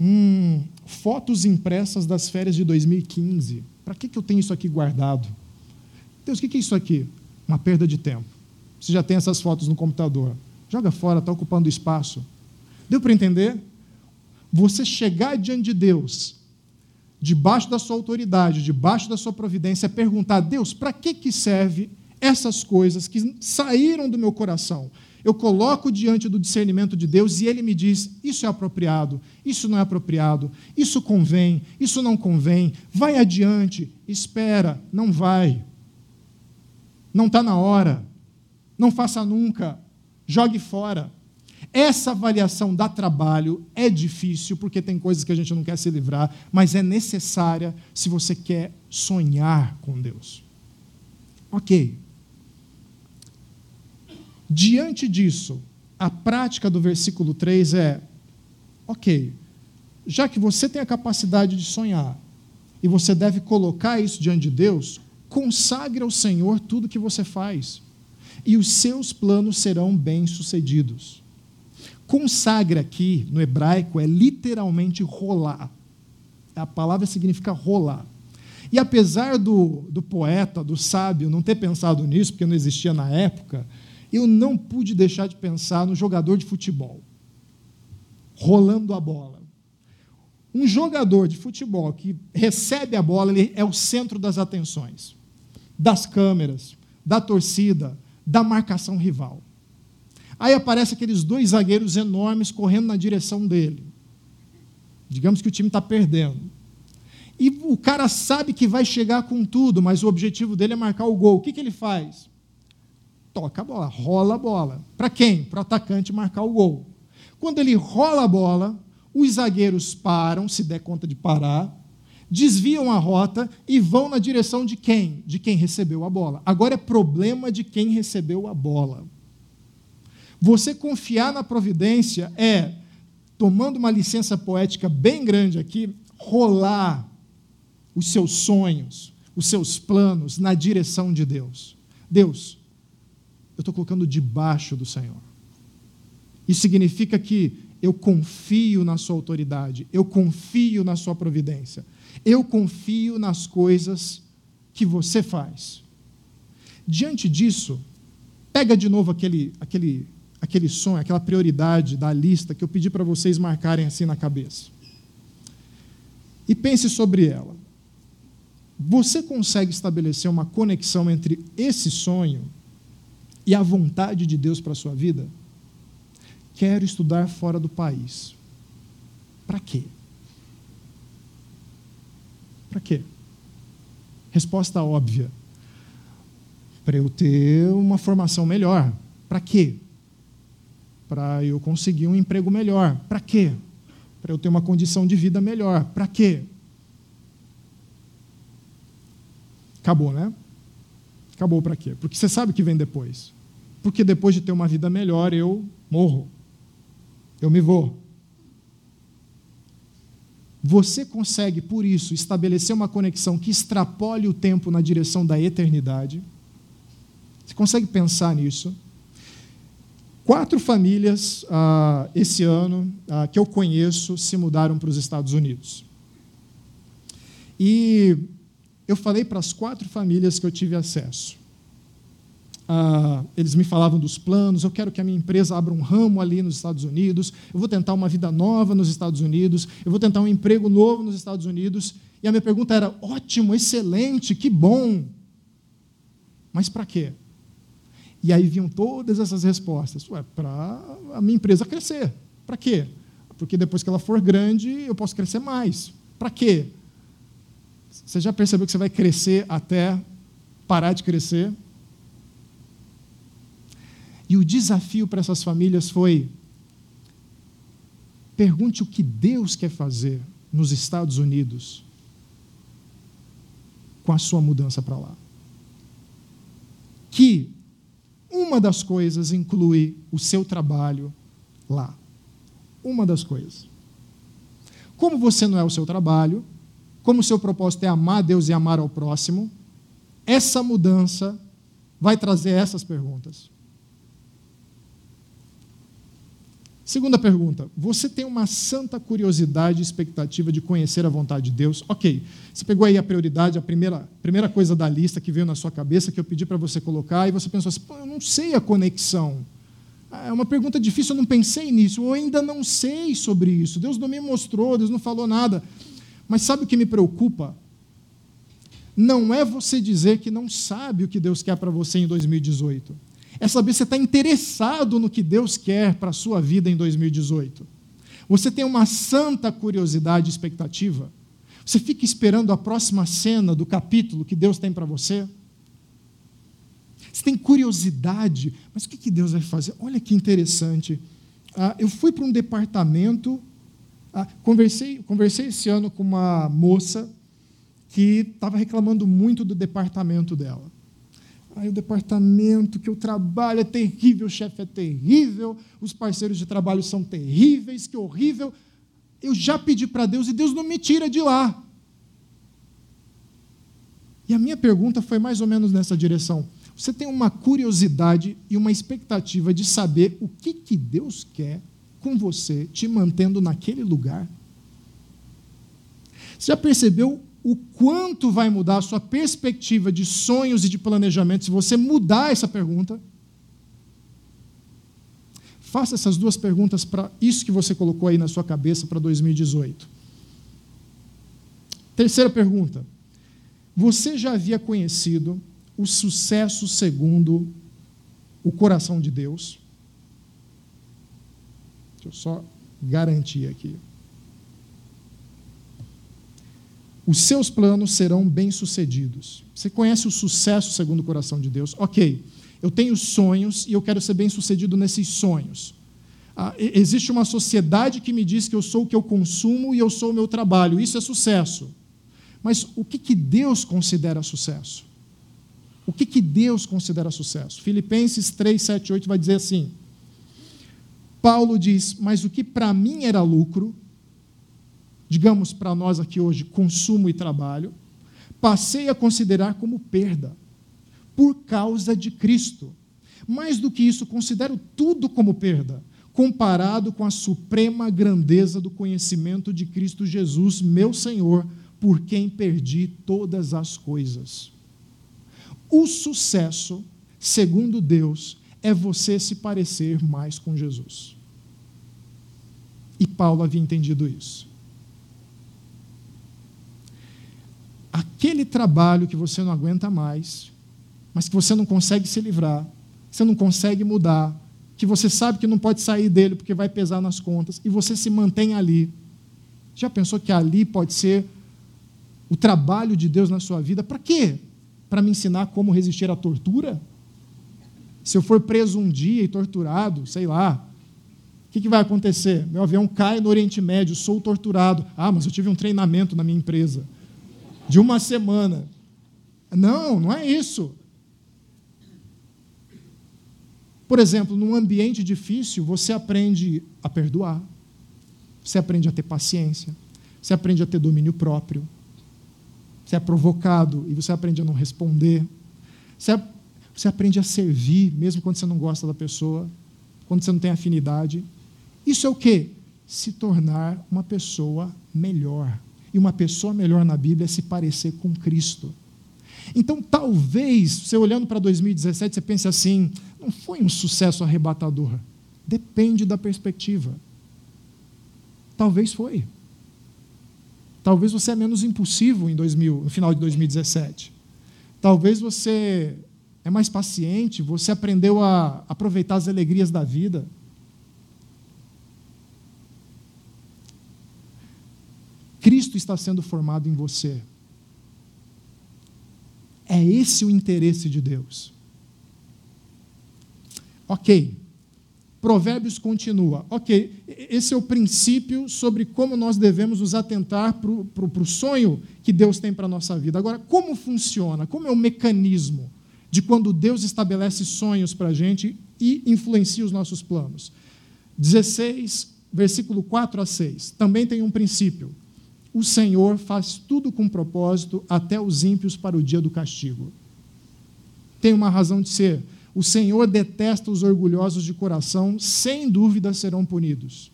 Hum, fotos impressas das férias de 2015. Para que, que eu tenho isso aqui guardado? Deus, o que, que é isso aqui? Uma perda de tempo. Você já tem essas fotos no computador. Joga fora, está ocupando espaço. Deu para entender? Você chegar diante de Deus, debaixo da sua autoridade, debaixo da sua providência, perguntar: Deus, para que, que serve essas coisas que saíram do meu coração? eu coloco diante do discernimento de Deus e ele me diz: isso é apropriado, isso não é apropriado, isso convém, isso não convém, vai adiante, espera, não vai. Não está na hora, não faça nunca, jogue fora. Essa avaliação dá trabalho, é difícil, porque tem coisas que a gente não quer se livrar, mas é necessária se você quer sonhar com Deus. Ok, Diante disso, a prática do versículo 3 é: ok, já que você tem a capacidade de sonhar e você deve colocar isso diante de Deus, consagre ao Senhor tudo que você faz e os seus planos serão bem-sucedidos. Consagre aqui, no hebraico, é literalmente rolar. A palavra significa rolar. E apesar do, do poeta, do sábio, não ter pensado nisso, porque não existia na época, eu não pude deixar de pensar no jogador de futebol, rolando a bola. Um jogador de futebol que recebe a bola, ele é o centro das atenções, das câmeras, da torcida, da marcação rival. Aí aparecem aqueles dois zagueiros enormes correndo na direção dele. Digamos que o time está perdendo. E o cara sabe que vai chegar com tudo, mas o objetivo dele é marcar o gol. O que, que ele faz? Toca a bola, rola a bola. Para quem? Para o atacante marcar o gol. Quando ele rola a bola, os zagueiros param, se der conta de parar, desviam a rota e vão na direção de quem? De quem recebeu a bola. Agora é problema de quem recebeu a bola. Você confiar na providência é, tomando uma licença poética bem grande aqui, rolar os seus sonhos, os seus planos na direção de Deus. Deus, eu estou colocando debaixo do Senhor. Isso significa que eu confio na Sua autoridade, eu confio na Sua providência, eu confio nas coisas que você faz. Diante disso, pega de novo aquele, aquele, aquele sonho, aquela prioridade da lista que eu pedi para vocês marcarem assim na cabeça. E pense sobre ela. Você consegue estabelecer uma conexão entre esse sonho e a vontade de Deus para a sua vida? Quero estudar fora do país. Para quê? Para quê? Resposta óbvia. Para eu ter uma formação melhor. Para quê? Para eu conseguir um emprego melhor. Para quê? Para eu ter uma condição de vida melhor. Para quê? Acabou, né? Acabou para quê? Porque você sabe o que vem depois. Porque depois de ter uma vida melhor, eu morro. Eu me vou. Você consegue, por isso, estabelecer uma conexão que extrapole o tempo na direção da eternidade? Você consegue pensar nisso? Quatro famílias ah, esse ano ah, que eu conheço se mudaram para os Estados Unidos. E eu falei para as quatro famílias que eu tive acesso. Ah, eles me falavam dos planos, eu quero que a minha empresa abra um ramo ali nos Estados Unidos, eu vou tentar uma vida nova nos Estados Unidos, eu vou tentar um emprego novo nos Estados Unidos. E a minha pergunta era: ótimo, excelente, que bom. Mas para quê? E aí vinham todas essas respostas. Para a minha empresa crescer. Para quê? Porque depois que ela for grande, eu posso crescer mais. Para quê? Você já percebeu que você vai crescer até parar de crescer? E o desafio para essas famílias foi: pergunte o que Deus quer fazer nos Estados Unidos com a sua mudança para lá. Que uma das coisas inclui o seu trabalho lá. Uma das coisas. Como você não é o seu trabalho, como o seu propósito é amar a Deus e amar ao próximo, essa mudança vai trazer essas perguntas. Segunda pergunta: você tem uma santa curiosidade e expectativa de conhecer a vontade de Deus? Ok, você pegou aí a prioridade, a primeira, primeira coisa da lista que veio na sua cabeça, que eu pedi para você colocar, e você pensou assim: eu não sei a conexão. É uma pergunta difícil, eu não pensei nisso, eu ainda não sei sobre isso. Deus não me mostrou, Deus não falou nada. Mas sabe o que me preocupa? Não é você dizer que não sabe o que Deus quer para você em 2018. É saber se você está interessado no que Deus quer para a sua vida em 2018. Você tem uma santa curiosidade e expectativa? Você fica esperando a próxima cena do capítulo que Deus tem para você? Você tem curiosidade, mas o que Deus vai fazer? Olha que interessante. Ah, eu fui para um departamento ah, conversei, conversei esse ano com uma moça que estava reclamando muito do departamento dela. Aí o departamento que eu trabalho é terrível, o chefe é terrível, os parceiros de trabalho são terríveis, que horrível. Eu já pedi para Deus e Deus não me tira de lá. E a minha pergunta foi mais ou menos nessa direção. Você tem uma curiosidade e uma expectativa de saber o que, que Deus quer com você, te mantendo naquele lugar? Você já percebeu o quanto vai mudar a sua perspectiva de sonhos e de planejamento se você mudar essa pergunta? Faça essas duas perguntas para isso que você colocou aí na sua cabeça para 2018. Terceira pergunta. Você já havia conhecido o sucesso segundo o coração de Deus? Deixa eu só garantir aqui. Os seus planos serão bem-sucedidos. Você conhece o sucesso segundo o coração de Deus? Ok, eu tenho sonhos e eu quero ser bem-sucedido nesses sonhos. Ah, existe uma sociedade que me diz que eu sou o que eu consumo e eu sou o meu trabalho. Isso é sucesso. Mas o que, que Deus considera sucesso? O que, que Deus considera sucesso? Filipenses 3, 7, 8 vai dizer assim: Paulo diz, mas o que para mim era lucro, digamos para nós aqui hoje, consumo e trabalho, passei a considerar como perda, por causa de Cristo. Mais do que isso, considero tudo como perda, comparado com a suprema grandeza do conhecimento de Cristo Jesus, meu Senhor, por quem perdi todas as coisas. O sucesso, segundo Deus, é você se parecer mais com Jesus. E Paulo havia entendido isso. Aquele trabalho que você não aguenta mais, mas que você não consegue se livrar, você não consegue mudar, que você sabe que não pode sair dele porque vai pesar nas contas, e você se mantém ali. Já pensou que ali pode ser o trabalho de Deus na sua vida? Para quê? Para me ensinar como resistir à tortura? Se eu for preso um dia e torturado, sei lá, o que, que, vai acontecer? Meu avião cai no Oriente Médio, sou torturado. Ah, mas eu tive um treinamento na minha empresa de uma semana. Não, não é isso. Por exemplo, num ambiente difícil, você aprende a perdoar, você aprende a ter paciência, você aprende a ter domínio próprio, você é provocado e você aprende a não responder, você, você aprende a servir, mesmo quando você não gosta da pessoa, quando você não tem afinidade. Isso é o quê? Se tornar uma pessoa melhor. E uma pessoa melhor na Bíblia é se parecer com Cristo. Então, talvez, você olhando para 2017, você pense assim: não foi um sucesso arrebatador. Depende da perspectiva. Talvez foi. Talvez você é menos impulsivo em 2000, no final de 2017. Talvez você é mais paciente, você aprendeu a aproveitar as alegrias da vida. Cristo está sendo formado em você. É esse o interesse de Deus. Ok. Provérbios continua. Ok, esse é o princípio sobre como nós devemos nos atentar para o sonho que Deus tem para a nossa vida. Agora, como funciona? Como é o mecanismo de quando Deus estabelece sonhos para a gente e influencia os nossos planos? 16, versículo 4 a 6. Também tem um princípio o Senhor faz tudo com propósito, até os ímpios para o dia do castigo. Tem uma razão de ser. O Senhor detesta os orgulhosos de coração, sem dúvida serão punidos.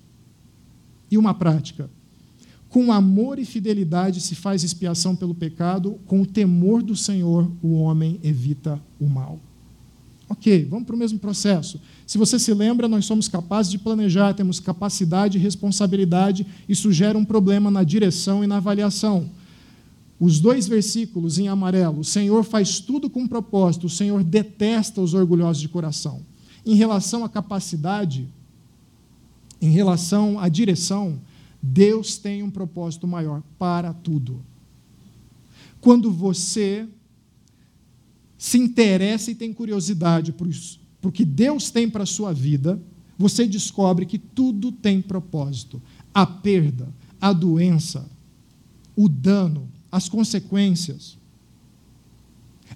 E uma prática. Com amor e fidelidade se faz expiação pelo pecado, com o temor do Senhor o homem evita o mal. Ok, vamos para o mesmo processo. Se você se lembra, nós somos capazes de planejar, temos capacidade e responsabilidade, isso gera um problema na direção e na avaliação. Os dois versículos em amarelo, o Senhor faz tudo com propósito, o Senhor detesta os orgulhosos de coração. Em relação à capacidade, em relação à direção, Deus tem um propósito maior para tudo. Quando você se interessa e tem curiosidade por o que Deus tem para a sua vida, você descobre que tudo tem propósito. A perda, a doença, o dano, as consequências,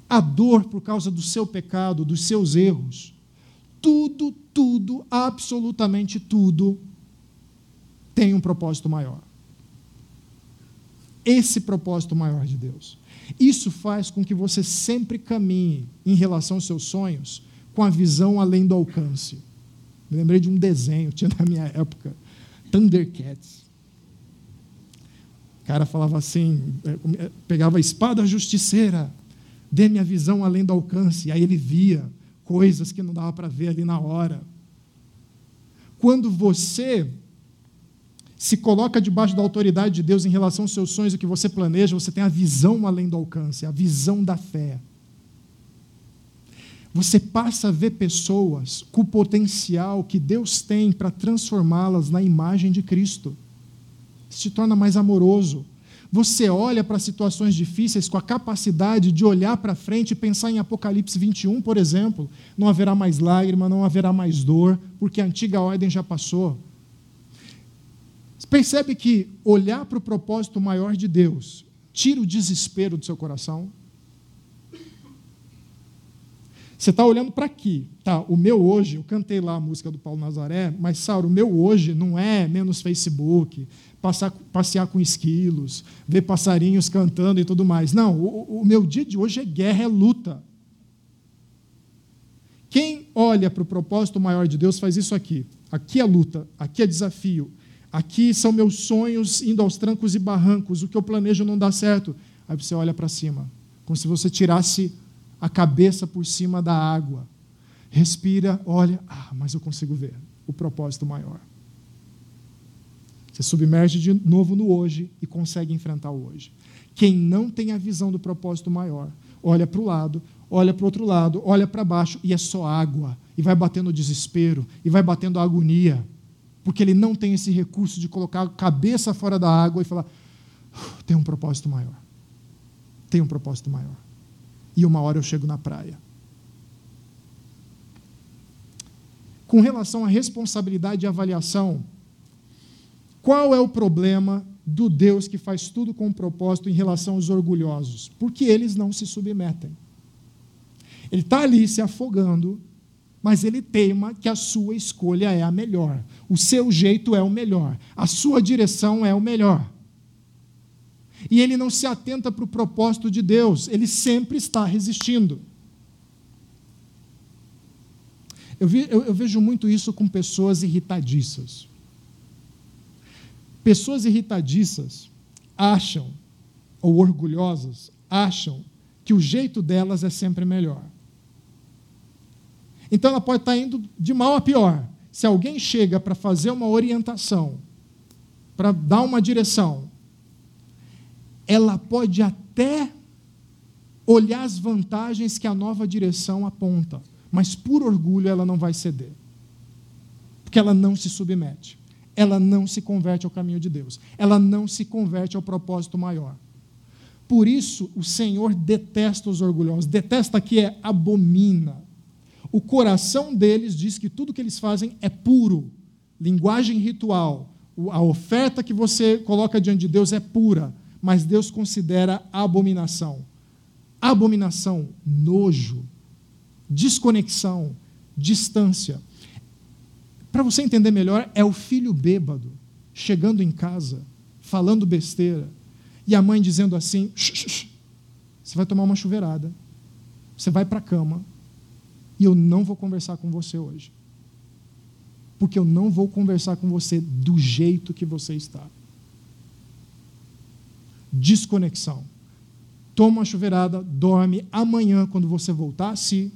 a dor por causa do seu pecado, dos seus erros, tudo, tudo, absolutamente tudo, tem um propósito maior. Esse propósito maior de Deus. Isso faz com que você sempre caminhe em relação aos seus sonhos com a visão além do alcance. Me lembrei de um desenho, tinha na minha época, Thundercats. O cara falava assim, é, é, pegava a espada justiceira, dê minha visão além do alcance. E aí ele via coisas que não dava para ver ali na hora. Quando você se coloca debaixo da autoridade de Deus em relação aos seus sonhos, o que você planeja, você tem a visão além do alcance, a visão da fé você passa a ver pessoas com o potencial que Deus tem para transformá-las na imagem de Cristo. Se torna mais amoroso. Você olha para situações difíceis com a capacidade de olhar para frente e pensar em Apocalipse 21, por exemplo. Não haverá mais lágrima, não haverá mais dor, porque a antiga ordem já passou. Percebe que olhar para o propósito maior de Deus tira o desespero do seu coração? Você está olhando para aqui, tá? O meu hoje, eu cantei lá a música do Paulo Nazaré, mas, Sauro, o meu hoje não é menos Facebook, passar, passear com esquilos, ver passarinhos cantando e tudo mais. Não, o, o meu dia de hoje é guerra, é luta. Quem olha para o propósito maior de Deus faz isso aqui. Aqui é luta, aqui é desafio, aqui são meus sonhos indo aos trancos e barrancos, o que eu planejo não dá certo. Aí você olha para cima, como se você tirasse a cabeça por cima da água. Respira, olha, ah, mas eu consigo ver o propósito maior. Você submerge de novo no hoje e consegue enfrentar o hoje. Quem não tem a visão do propósito maior, olha para o lado, olha para o outro lado, olha para baixo e é só água. E vai batendo o desespero, e vai batendo a agonia, porque ele não tem esse recurso de colocar a cabeça fora da água e falar: tem um propósito maior. Tem um propósito maior e uma hora eu chego na praia. Com relação à responsabilidade e avaliação, qual é o problema do Deus que faz tudo com propósito em relação aos orgulhosos? Porque eles não se submetem. Ele está ali se afogando, mas ele teima que a sua escolha é a melhor, o seu jeito é o melhor, a sua direção é o melhor e ele não se atenta para o propósito de Deus, ele sempre está resistindo. Eu, vi, eu, eu vejo muito isso com pessoas irritadiças. Pessoas irritadiças acham, ou orgulhosas, acham que o jeito delas é sempre melhor. Então ela pode estar indo de mal a pior. Se alguém chega para fazer uma orientação, para dar uma direção, ela pode até olhar as vantagens que a nova direção aponta, mas por orgulho ela não vai ceder. Porque ela não se submete. Ela não se converte ao caminho de Deus. Ela não se converte ao propósito maior. Por isso, o Senhor detesta os orgulhosos. Detesta aqui é abomina. O coração deles diz que tudo que eles fazem é puro. Linguagem ritual. A oferta que você coloca diante de Deus é pura mas Deus considera abominação. Abominação, nojo, desconexão, distância. Para você entender melhor, é o filho bêbado chegando em casa, falando besteira, e a mãe dizendo assim: você vai tomar uma chuveirada, você vai para a cama, e eu não vou conversar com você hoje. Porque eu não vou conversar com você do jeito que você está desconexão. Toma uma chuveirada, dorme. Amanhã, quando você voltar a si,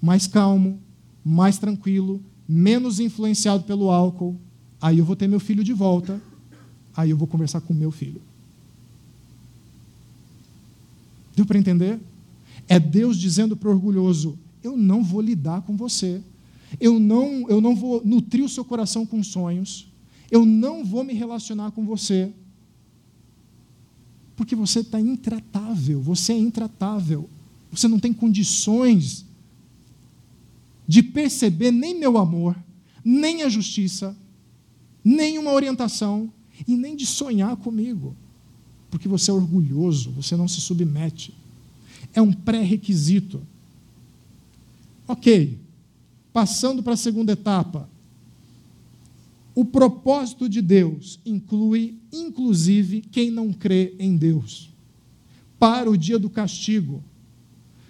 mais calmo, mais tranquilo, menos influenciado pelo álcool, aí eu vou ter meu filho de volta, aí eu vou conversar com meu filho. Deu para entender? É Deus dizendo para o orgulhoso: eu não vou lidar com você. Eu não, eu não vou nutrir o seu coração com sonhos. Eu não vou me relacionar com você. Porque você está intratável, você é intratável. Você não tem condições de perceber nem meu amor, nem a justiça, nem uma orientação e nem de sonhar comigo. Porque você é orgulhoso, você não se submete. É um pré-requisito. Ok, passando para a segunda etapa, o propósito de Deus inclui, inclusive, quem não crê em Deus, para o dia do castigo.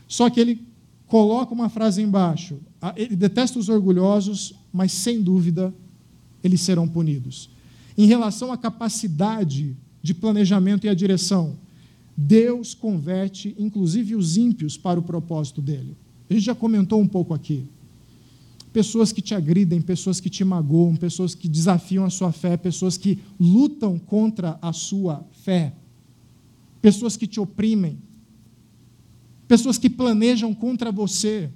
Só que ele coloca uma frase embaixo: ele detesta os orgulhosos, mas sem dúvida eles serão punidos. Em relação à capacidade de planejamento e a direção, Deus converte, inclusive, os ímpios para o propósito dele. A gente já comentou um pouco aqui pessoas que te agridem, pessoas que te magoam, pessoas que desafiam a sua fé, pessoas que lutam contra a sua fé, pessoas que te oprimem, pessoas que planejam contra você.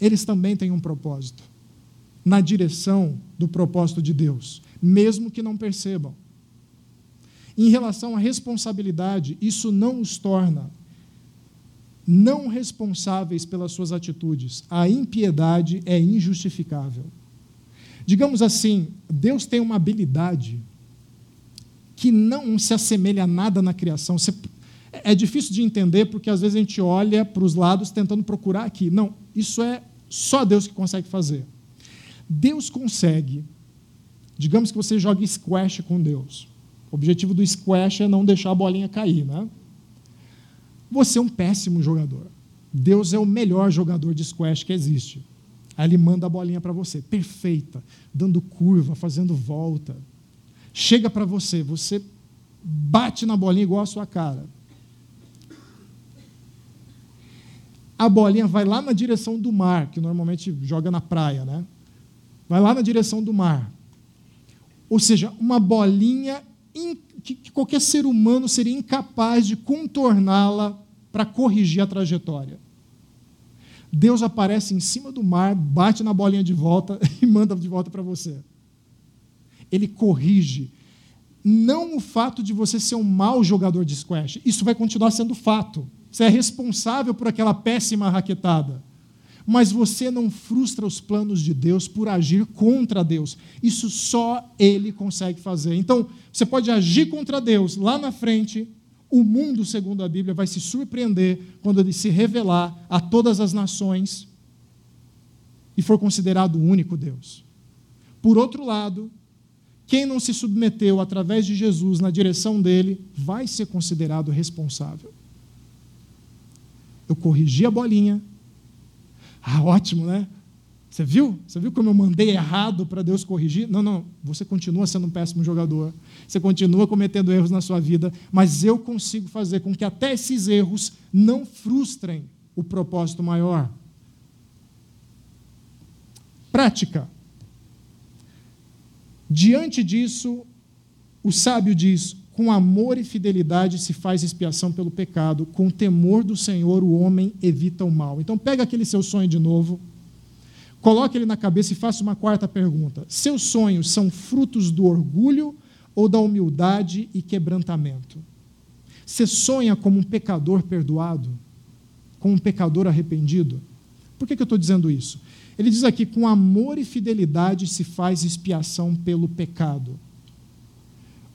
Eles também têm um propósito na direção do propósito de Deus, mesmo que não percebam. Em relação à responsabilidade, isso não os torna não responsáveis pelas suas atitudes. A impiedade é injustificável. Digamos assim, Deus tem uma habilidade que não se assemelha a nada na criação. É difícil de entender porque às vezes a gente olha para os lados tentando procurar aqui. Não, isso é só Deus que consegue fazer. Deus consegue, digamos que você jogue squash com Deus. O objetivo do squash é não deixar a bolinha cair, né? Você é um péssimo jogador. Deus é o melhor jogador de squash que existe. Aí ele manda a bolinha para você, perfeita, dando curva, fazendo volta. Chega para você, você bate na bolinha igual a sua cara. A bolinha vai lá na direção do mar, que normalmente joga na praia, né? Vai lá na direção do mar. Ou seja, uma bolinha que, que qualquer ser humano seria incapaz de contorná-la para corrigir a trajetória. Deus aparece em cima do mar, bate na bolinha de volta e manda de volta para você. Ele corrige. Não o fato de você ser um mau jogador de squash, isso vai continuar sendo fato. Você é responsável por aquela péssima raquetada mas você não frustra os planos de Deus por agir contra Deus. Isso só Ele consegue fazer. Então, você pode agir contra Deus lá na frente, o mundo, segundo a Bíblia, vai se surpreender quando ele se revelar a todas as nações e for considerado o único Deus. Por outro lado, quem não se submeteu através de Jesus na direção dele vai ser considerado responsável. Eu corrigi a bolinha, ah, ótimo, né? Você viu? Você viu como eu mandei errado para Deus corrigir? Não, não. Você continua sendo um péssimo jogador. Você continua cometendo erros na sua vida, mas eu consigo fazer com que até esses erros não frustrem o propósito maior. Prática. Diante disso, o sábio diz: com amor e fidelidade se faz expiação pelo pecado, com temor do Senhor o homem evita o mal. Então pega aquele seu sonho de novo, coloque ele na cabeça e faça uma quarta pergunta. Seus sonhos são frutos do orgulho ou da humildade e quebrantamento? Você sonha como um pecador perdoado? Como um pecador arrependido? Por que, que eu estou dizendo isso? Ele diz aqui: com amor e fidelidade se faz expiação pelo pecado.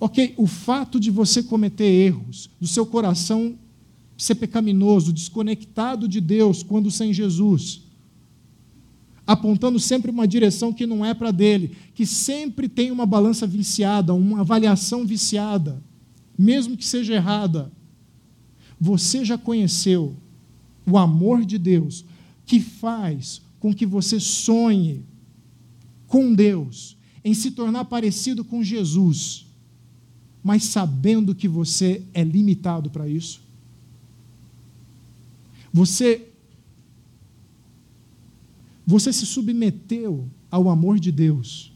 Ok, o fato de você cometer erros, do seu coração ser pecaminoso, desconectado de Deus quando sem Jesus, apontando sempre uma direção que não é para dele, que sempre tem uma balança viciada, uma avaliação viciada, mesmo que seja errada. Você já conheceu o amor de Deus que faz com que você sonhe com Deus, em se tornar parecido com Jesus mas sabendo que você é limitado para isso? Você você se submeteu ao amor de Deus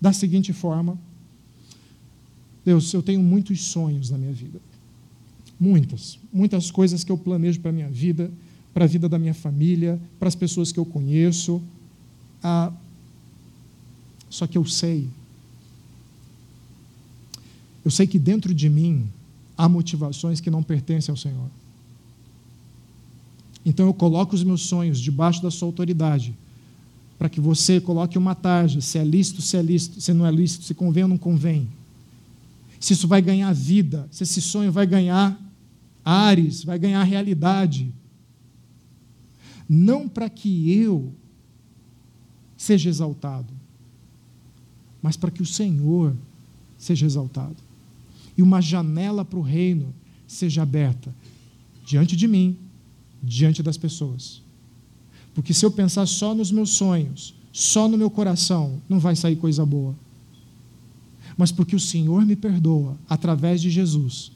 da seguinte forma: Deus, eu tenho muitos sonhos na minha vida. Muitas, muitas coisas que eu planejo para a minha vida, para a vida da minha família, para as pessoas que eu conheço. Ah, só que eu sei eu sei que dentro de mim há motivações que não pertencem ao Senhor. Então eu coloco os meus sonhos debaixo da sua autoridade, para que você coloque uma tarja, se é lícito, se é lícito, se não é lícito, se convém ou não convém. Se isso vai ganhar vida, se esse sonho vai ganhar ares, vai ganhar realidade. Não para que eu seja exaltado, mas para que o Senhor seja exaltado e uma janela para o reino seja aberta diante de mim, diante das pessoas. Porque se eu pensar só nos meus sonhos, só no meu coração, não vai sair coisa boa. Mas porque o Senhor me perdoa através de Jesus,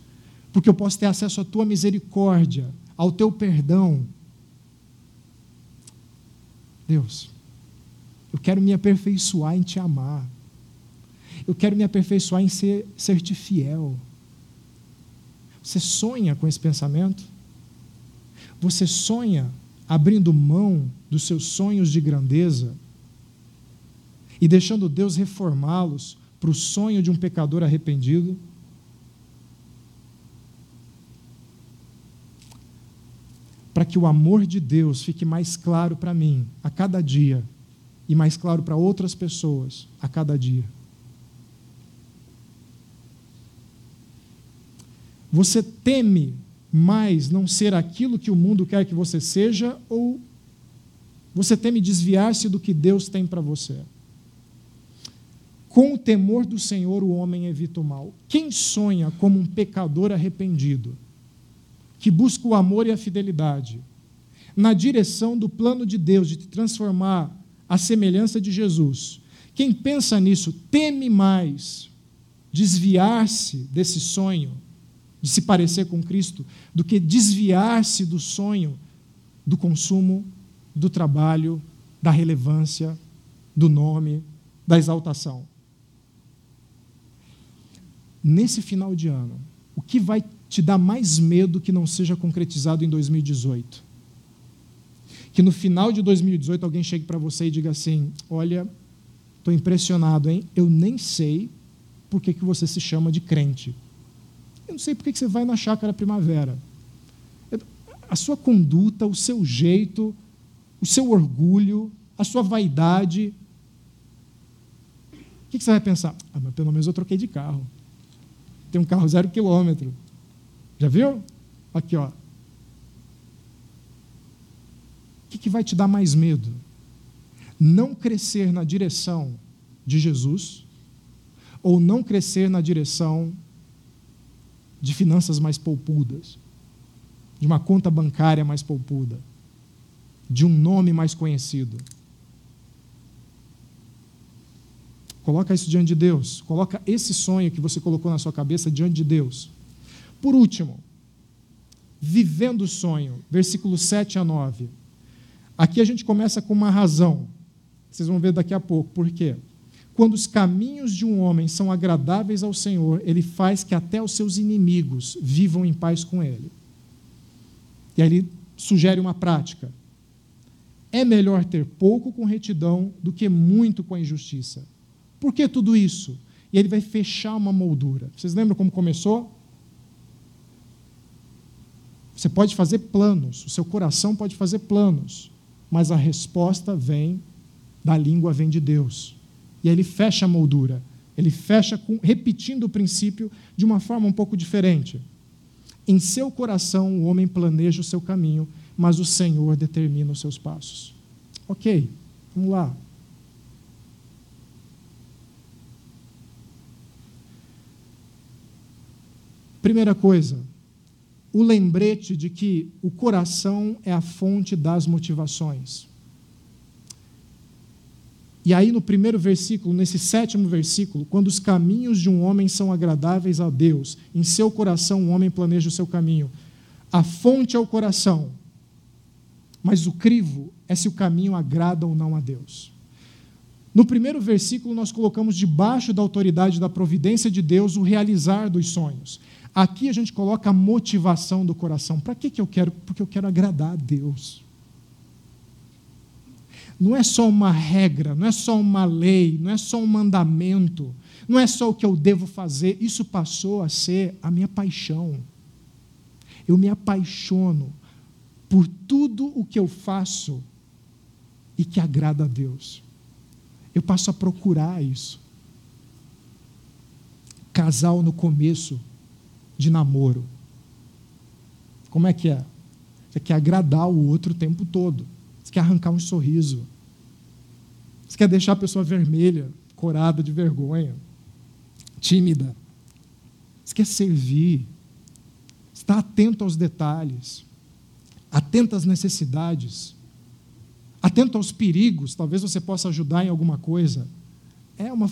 porque eu posso ter acesso à tua misericórdia, ao teu perdão. Deus, eu quero me aperfeiçoar em te amar. Eu quero me aperfeiçoar em ser, ser-te fiel. Você sonha com esse pensamento? Você sonha abrindo mão dos seus sonhos de grandeza e deixando Deus reformá-los para o sonho de um pecador arrependido? Para que o amor de Deus fique mais claro para mim a cada dia e mais claro para outras pessoas a cada dia. Você teme mais não ser aquilo que o mundo quer que você seja ou você teme desviar-se do que Deus tem para você? Com o temor do Senhor, o homem evita o mal. Quem sonha como um pecador arrependido, que busca o amor e a fidelidade, na direção do plano de Deus de te transformar à semelhança de Jesus, quem pensa nisso teme mais desviar-se desse sonho, de se parecer com Cristo, do que desviar-se do sonho do consumo, do trabalho, da relevância, do nome, da exaltação nesse final de ano, o que vai te dar mais medo que não seja concretizado em 2018? Que no final de 2018 alguém chegue para você e diga assim: Olha, estou impressionado, hein? Eu nem sei por que, que você se chama de crente. Eu não sei por que, você vai na chácara primavera. A sua conduta, o seu jeito, o seu orgulho, a sua vaidade. O que, que você vai pensar? Ah, mas pelo menos eu troquei de carro tem um carro zero quilômetro. Já viu? Aqui, ó. O que, que vai te dar mais medo? Não crescer na direção de Jesus ou não crescer na direção de finanças mais poupudas, de uma conta bancária mais poupuda, de um nome mais conhecido? Coloca isso diante de Deus. Coloca esse sonho que você colocou na sua cabeça diante de Deus. Por último, vivendo o sonho, versículos 7 a 9. Aqui a gente começa com uma razão. Vocês vão ver daqui a pouco por quê. Quando os caminhos de um homem são agradáveis ao Senhor, ele faz que até os seus inimigos vivam em paz com ele. E aí ele sugere uma prática. É melhor ter pouco com retidão do que muito com a injustiça. Por que tudo isso? E ele vai fechar uma moldura. Vocês lembram como começou? Você pode fazer planos, o seu coração pode fazer planos, mas a resposta vem da língua, vem de Deus. E aí ele fecha a moldura. Ele fecha com, repetindo o princípio de uma forma um pouco diferente. Em seu coração o homem planeja o seu caminho, mas o Senhor determina os seus passos. Ok, vamos lá. Primeira coisa, o lembrete de que o coração é a fonte das motivações. E aí, no primeiro versículo, nesse sétimo versículo, quando os caminhos de um homem são agradáveis a Deus, em seu coração o homem planeja o seu caminho. A fonte é o coração, mas o crivo é se o caminho agrada ou não a Deus. No primeiro versículo, nós colocamos debaixo da autoridade da providência de Deus o realizar dos sonhos. Aqui a gente coloca a motivação do coração. Para que, que eu quero? Porque eu quero agradar a Deus. Não é só uma regra, não é só uma lei, não é só um mandamento, não é só o que eu devo fazer. Isso passou a ser a minha paixão. Eu me apaixono por tudo o que eu faço e que agrada a Deus. Eu passo a procurar isso. Casal no começo de namoro. Como é que é? Você quer agradar o outro o tempo todo. Quer arrancar um sorriso. Você quer deixar a pessoa vermelha, corada de vergonha, tímida. Você quer servir. Está atento aos detalhes. Atento às necessidades. Atento aos perigos. Talvez você possa ajudar em alguma coisa. É uma.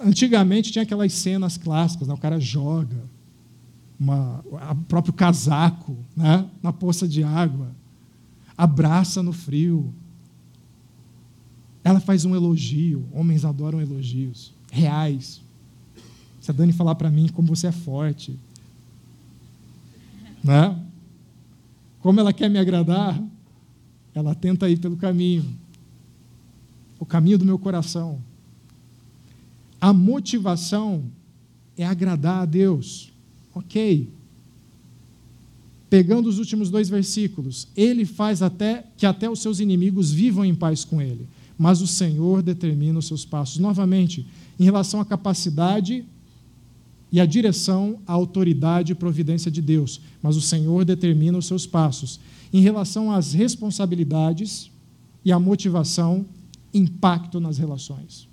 Antigamente tinha aquelas cenas clássicas, né? o cara joga, uma, o próprio casaco né, na poça de água, abraça no frio. Ela faz um elogio, homens adoram elogios, reais. Se a Dani falar para mim como você é forte, né? como ela quer me agradar, ela tenta ir pelo caminho, o caminho do meu coração. A motivação é agradar a Deus. Ok. Pegando os últimos dois versículos, ele faz até que até os seus inimigos vivam em paz com ele, mas o Senhor determina os seus passos. Novamente, em relação à capacidade e à direção, à autoridade e providência de Deus, mas o Senhor determina os seus passos. Em relação às responsabilidades e à motivação, impacto nas relações.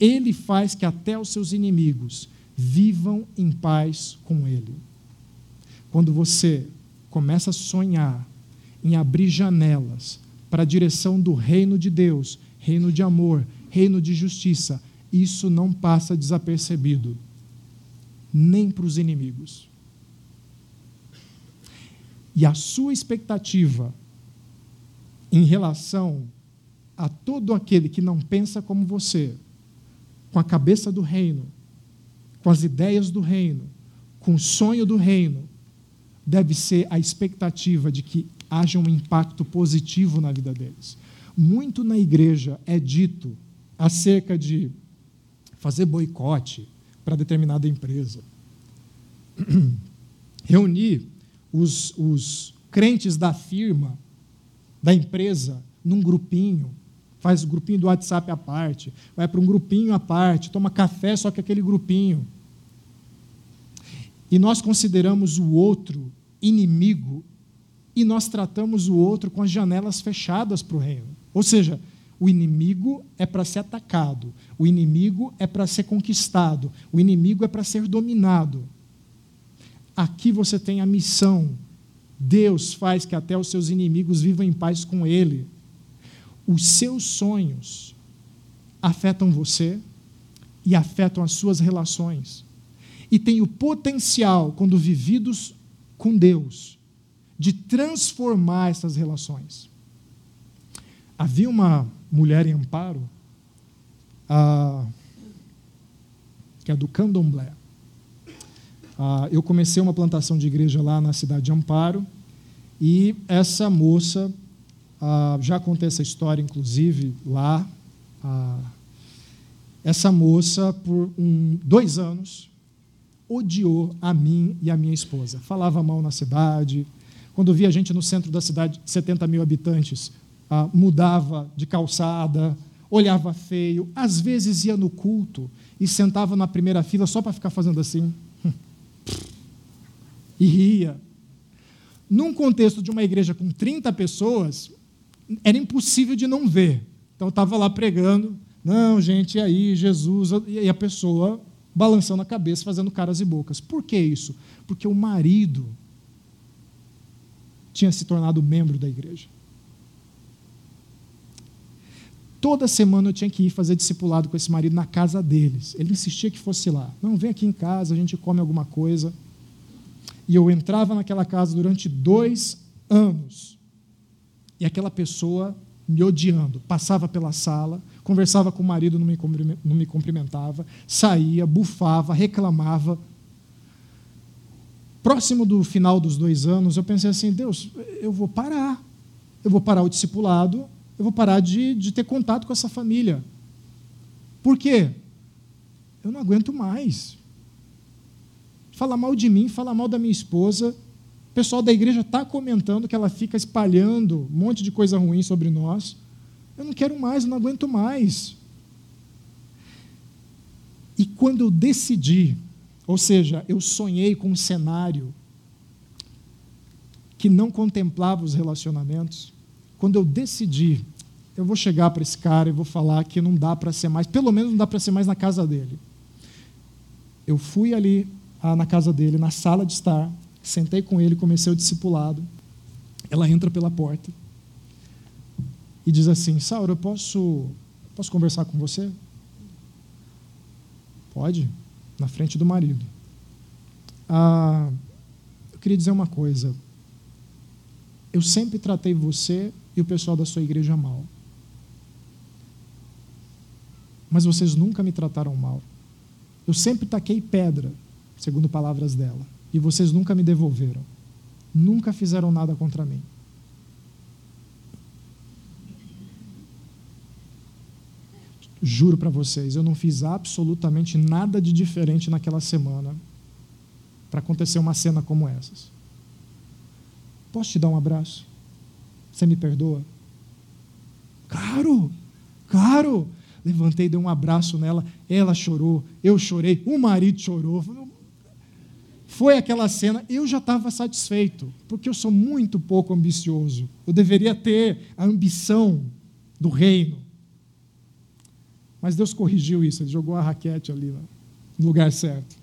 Ele faz que até os seus inimigos vivam em paz com ele. Quando você começa a sonhar em abrir janelas para a direção do reino de Deus, reino de amor, reino de justiça, isso não passa desapercebido, nem para os inimigos. E a sua expectativa em relação a todo aquele que não pensa como você, com a cabeça do reino, com as ideias do reino, com o sonho do reino, deve ser a expectativa de que haja um impacto positivo na vida deles. Muito na igreja é dito acerca de fazer boicote para determinada empresa, reunir os, os crentes da firma, da empresa, num grupinho, faz o grupinho do WhatsApp à parte, vai para um grupinho à parte, toma café só que aquele grupinho e nós consideramos o outro inimigo e nós tratamos o outro com as janelas fechadas para o reino. Ou seja, o inimigo é para ser atacado, o inimigo é para ser conquistado, o inimigo é para ser dominado. Aqui você tem a missão. Deus faz que até os seus inimigos vivam em paz com Ele. Os seus sonhos afetam você e afetam as suas relações e tem o potencial, quando vividos com Deus, de transformar essas relações. Havia uma mulher em Amparo, que é do Candomblé. eu comecei uma plantação de igreja lá na cidade de Amparo, e essa moça, já contei essa história, inclusive, lá. essa moça, por um, dois anos, odiou a mim e a minha esposa. Falava mal na cidade. Quando via gente no centro da cidade, 70 mil habitantes, ah, mudava de calçada, olhava feio. Às vezes ia no culto e sentava na primeira fila só para ficar fazendo assim. e ria. Num contexto de uma igreja com 30 pessoas, era impossível de não ver. Então eu estava lá pregando, não, gente, e aí, Jesus, e a pessoa balançando a cabeça, fazendo caras e bocas. Por que isso? Porque o marido tinha se tornado membro da igreja. Toda semana eu tinha que ir fazer discipulado com esse marido na casa deles. Ele insistia que fosse lá. Não, vem aqui em casa, a gente come alguma coisa. E eu entrava naquela casa durante dois anos. E aquela pessoa me odiando, passava pela sala, conversava com o marido, não me cumprimentava, saía, bufava, reclamava. Próximo do final dos dois anos, eu pensei assim: Deus, eu vou parar. Eu vou parar o discipulado, eu vou parar de, de ter contato com essa família. Por quê? Eu não aguento mais. Fala mal de mim, fala mal da minha esposa. O pessoal da igreja está comentando que ela fica espalhando um monte de coisa ruim sobre nós. Eu não quero mais, eu não aguento mais. E quando eu decidi, ou seja, eu sonhei com um cenário que não contemplava os relacionamentos, quando eu decidi, eu vou chegar para esse cara e vou falar que não dá para ser mais, pelo menos não dá para ser mais na casa dele. Eu fui ali ah, na casa dele, na sala de estar, sentei com ele, comecei o discipulado. Ela entra pela porta e diz assim: Sauro, eu posso, posso conversar com você? Pode, na frente do marido. Ah, eu queria dizer uma coisa. Eu sempre tratei você e o pessoal da sua igreja mal. Mas vocês nunca me trataram mal. Eu sempre taquei pedra, segundo palavras dela, e vocês nunca me devolveram. Nunca fizeram nada contra mim. Juro para vocês, eu não fiz absolutamente nada de diferente naquela semana para acontecer uma cena como essas. Posso te dar um abraço? Você me perdoa? Claro, claro. Levantei, dei um abraço nela, ela chorou, eu chorei, o marido chorou. Foi aquela cena, eu já estava satisfeito, porque eu sou muito pouco ambicioso. Eu deveria ter a ambição do reino. Mas Deus corrigiu isso, ele jogou a raquete ali no lugar certo.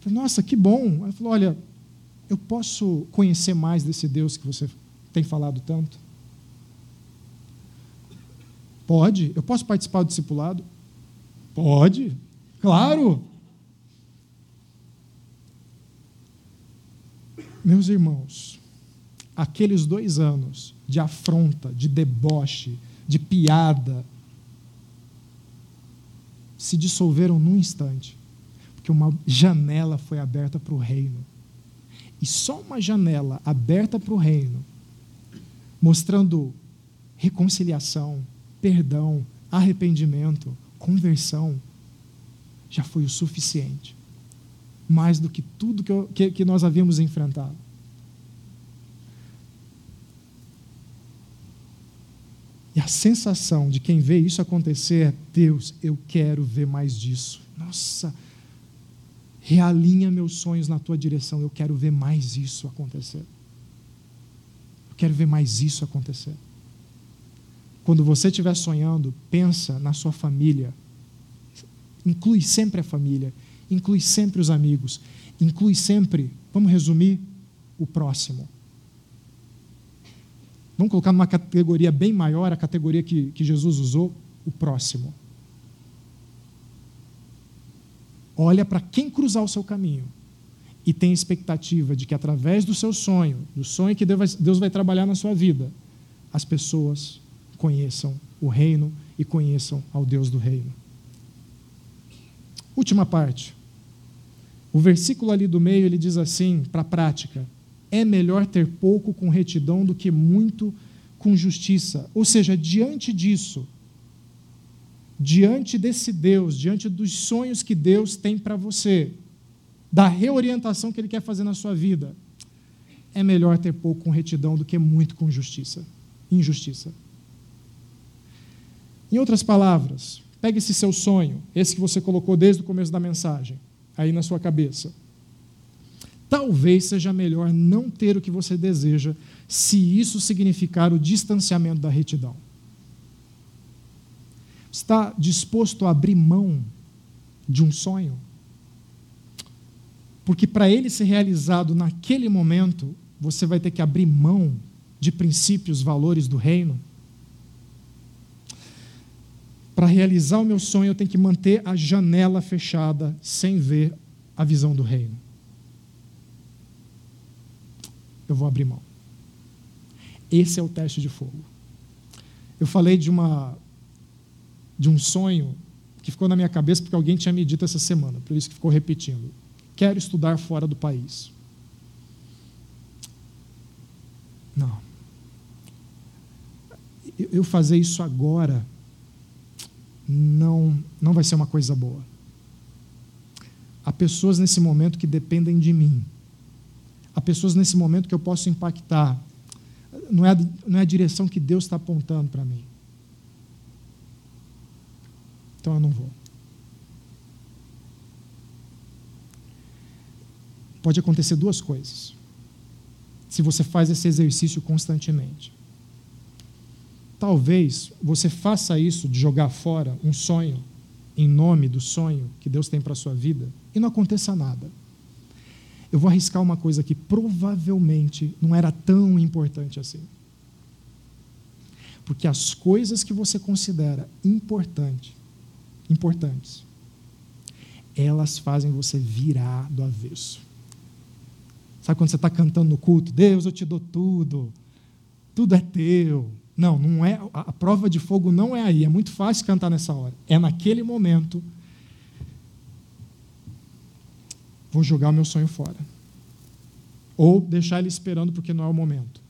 Falei, Nossa, que bom. Ele falou: Olha, eu posso conhecer mais desse Deus que você tem falado tanto? Pode. Eu posso participar do discipulado? Pode. Claro. Meus irmãos, aqueles dois anos de afronta, de deboche, de piada, se dissolveram num instante, porque uma janela foi aberta para o reino. E só uma janela aberta para o reino, mostrando reconciliação, perdão, arrependimento, conversão, já foi o suficiente. Mais do que tudo que, eu, que, que nós havíamos enfrentado. E a sensação de quem vê isso acontecer é: Deus, eu quero ver mais disso. Nossa, realinha meus sonhos na tua direção. Eu quero ver mais isso acontecer. Eu quero ver mais isso acontecer. Quando você estiver sonhando, pensa na sua família. Inclui sempre a família, inclui sempre os amigos, inclui sempre, vamos resumir, o próximo. Vamos colocar numa categoria bem maior, a categoria que, que Jesus usou, o próximo. Olha para quem cruzar o seu caminho e tem expectativa de que através do seu sonho, do sonho que Deus vai, trabalhar na sua vida, as pessoas conheçam o reino e conheçam ao Deus do reino. Última parte. O versículo ali do meio ele diz assim, para a prática: é melhor ter pouco com retidão do que muito com justiça. Ou seja, diante disso, diante desse Deus, diante dos sonhos que Deus tem para você, da reorientação que Ele quer fazer na sua vida, é melhor ter pouco com retidão do que muito com justiça, injustiça. Em outras palavras, pegue esse seu sonho, esse que você colocou desde o começo da mensagem, aí na sua cabeça. Talvez seja melhor não ter o que você deseja, se isso significar o distanciamento da retidão. Está disposto a abrir mão de um sonho? Porque para ele ser realizado naquele momento, você vai ter que abrir mão de princípios, valores do reino para realizar o meu sonho, eu tenho que manter a janela fechada sem ver a visão do reino. Eu vou abrir mão. Esse é o teste de fogo. Eu falei de uma de um sonho que ficou na minha cabeça porque alguém tinha me dito essa semana, por isso que ficou repetindo. Quero estudar fora do país. Não. Eu fazer isso agora não, não vai ser uma coisa boa. Há pessoas nesse momento que dependem de mim. Há pessoas nesse momento que eu posso impactar. Não é, não é a direção que Deus está apontando para mim. Então eu não vou. Pode acontecer duas coisas. Se você faz esse exercício constantemente. Talvez você faça isso de jogar fora um sonho em nome do sonho que Deus tem para a sua vida e não aconteça nada. Eu vou arriscar uma coisa que provavelmente não era tão importante assim. Porque as coisas que você considera importante, importantes, elas fazem você virar do avesso. Sabe quando você está cantando no culto? Deus, eu te dou tudo, tudo é teu, não, não é. A prova de fogo não é aí. É muito fácil cantar nessa hora. É naquele momento. Vou jogar o meu sonho fora. Ou deixar ele esperando porque não é o momento.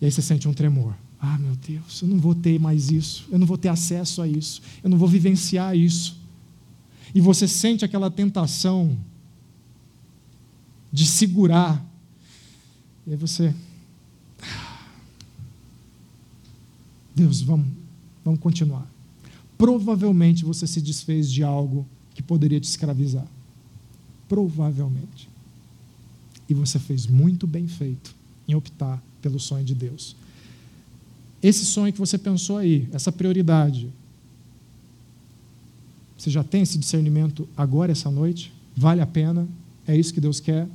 E aí você sente um tremor. Ah, meu Deus, eu não vou ter mais isso. Eu não vou ter acesso a isso. Eu não vou vivenciar isso. E você sente aquela tentação de segurar E aí você. Deus, vamos, vamos continuar. Provavelmente você se desfez de algo que poderia te escravizar. Provavelmente. E você fez muito bem feito em optar pelo sonho de Deus. Esse sonho que você pensou aí, essa prioridade, você já tem esse discernimento agora, essa noite? Vale a pena? É isso que Deus quer?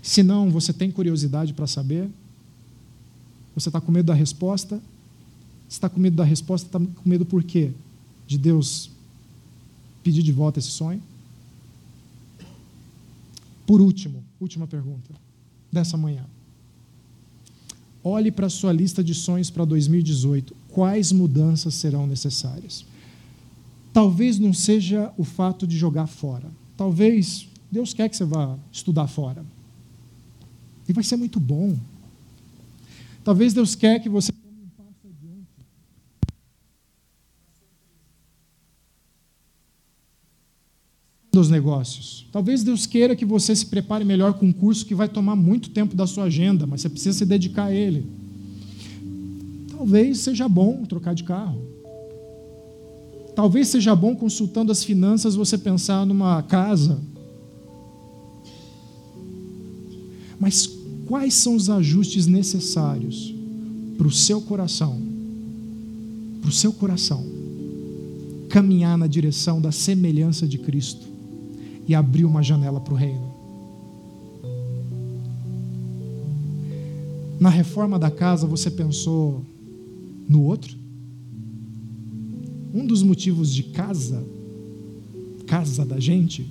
Se não, você tem curiosidade para saber? Você está com medo da resposta? Se está com medo da resposta, está com medo por quê? De Deus pedir de volta esse sonho? Por último, última pergunta dessa manhã. Olhe para a sua lista de sonhos para 2018. Quais mudanças serão necessárias? Talvez não seja o fato de jogar fora. Talvez Deus quer que você vá estudar fora. E vai ser muito bom. Talvez Deus quer que você tome um passo adiante. Dos negócios. Talvez Deus queira que você se prepare melhor com um curso que vai tomar muito tempo da sua agenda, mas você precisa se dedicar a ele. Talvez seja bom trocar de carro. Talvez seja bom, consultando as finanças, você pensar numa casa. Mas quais são os ajustes necessários para o seu coração? Para o seu coração caminhar na direção da semelhança de Cristo e abrir uma janela para o reino. Na reforma da casa, você pensou no outro? Um dos motivos de casa, casa da gente,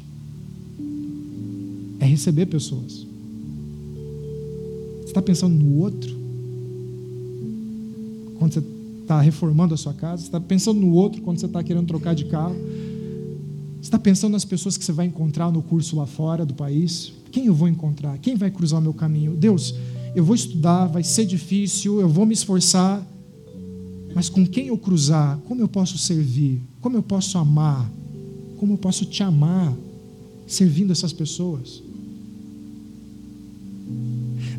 é receber pessoas. Você está pensando no outro? Quando você está reformando a sua casa? Você está pensando no outro quando você está querendo trocar de carro? Está pensando nas pessoas que você vai encontrar no curso lá fora do país? Quem eu vou encontrar? Quem vai cruzar o meu caminho? Deus, eu vou estudar, vai ser difícil, eu vou me esforçar, mas com quem eu cruzar, como eu posso servir, como eu posso amar, como eu posso te amar, servindo essas pessoas.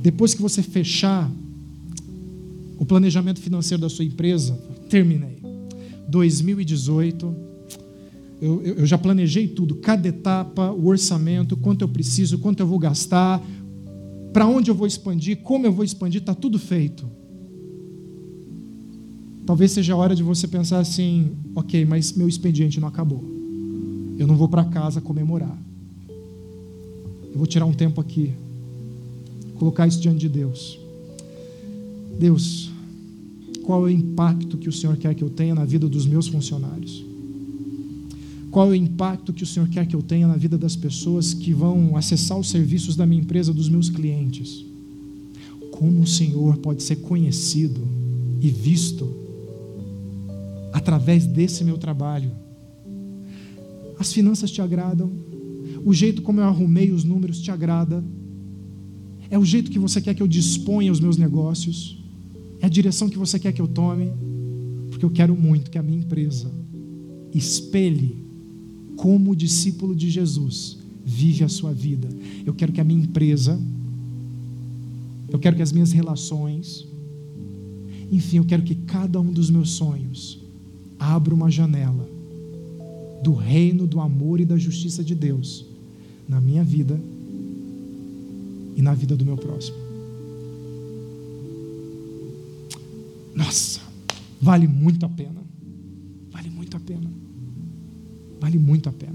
Depois que você fechar o planejamento financeiro da sua empresa, terminei. 2018, eu, eu, já planejei tudo, cada etapa, o orçamento, quanto eu preciso, quanto eu vou gastar, para onde eu vou expandir, como eu vou expandir, está tudo feito. Talvez seja a hora de você pensar assim: ok, mas meu expediente não acabou. Eu não vou para casa comemorar. Eu vou tirar um tempo aqui, colocar isso diante de Deus. Deus, qual é o impacto que o Senhor quer que eu tenha na vida dos meus funcionários? Qual é o impacto que o Senhor quer que eu tenha na vida das pessoas que vão acessar os serviços da minha empresa, dos meus clientes? Como o Senhor pode ser conhecido e visto através desse meu trabalho. As finanças te agradam, o jeito como eu arrumei os números te agrada, é o jeito que você quer que eu disponha os meus negócios, é a direção que você quer que eu tome, porque eu quero muito que a minha empresa espelhe como discípulo de Jesus vive a sua vida. Eu quero que a minha empresa, eu quero que as minhas relações, enfim, eu quero que cada um dos meus sonhos abra uma janela do reino do amor e da justiça de Deus na minha vida e na vida do meu próximo. Nossa, vale muito a pena. Vale muito a pena. Vale muito a pena.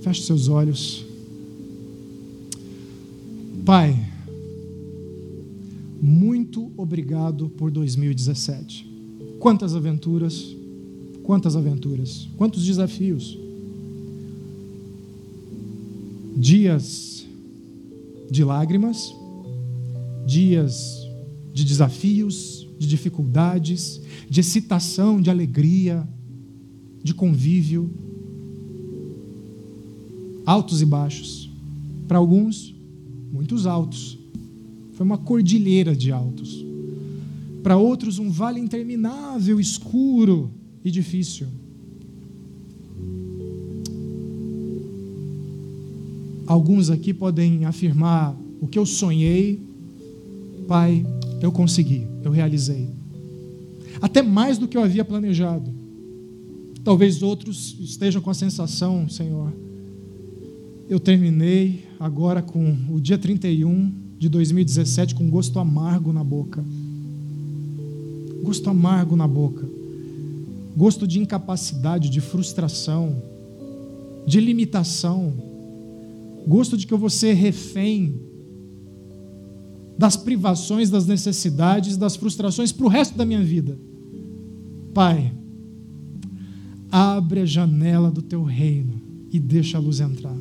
Feche seus olhos. Pai, muito obrigado por 2017. Quantas aventuras, quantas aventuras, quantos desafios. Dias de lágrimas, dias de desafios, de dificuldades, de excitação, de alegria, de convívio, altos e baixos. Para alguns, muitos altos. Foi uma cordilheira de altos para outros, um vale interminável, escuro e difícil. Alguns aqui podem afirmar O que eu sonhei, Pai, eu consegui, eu realizei. Até mais do que eu havia planejado. Talvez outros estejam com a sensação, Senhor, eu terminei agora com o dia 31 de 2017 com gosto amargo na boca. Gosto amargo na boca. Gosto de incapacidade, de frustração, de limitação. Gosto de que eu vou ser refém das privações, das necessidades, das frustrações para o resto da minha vida. Pai, abre a janela do teu reino e deixa a luz entrar.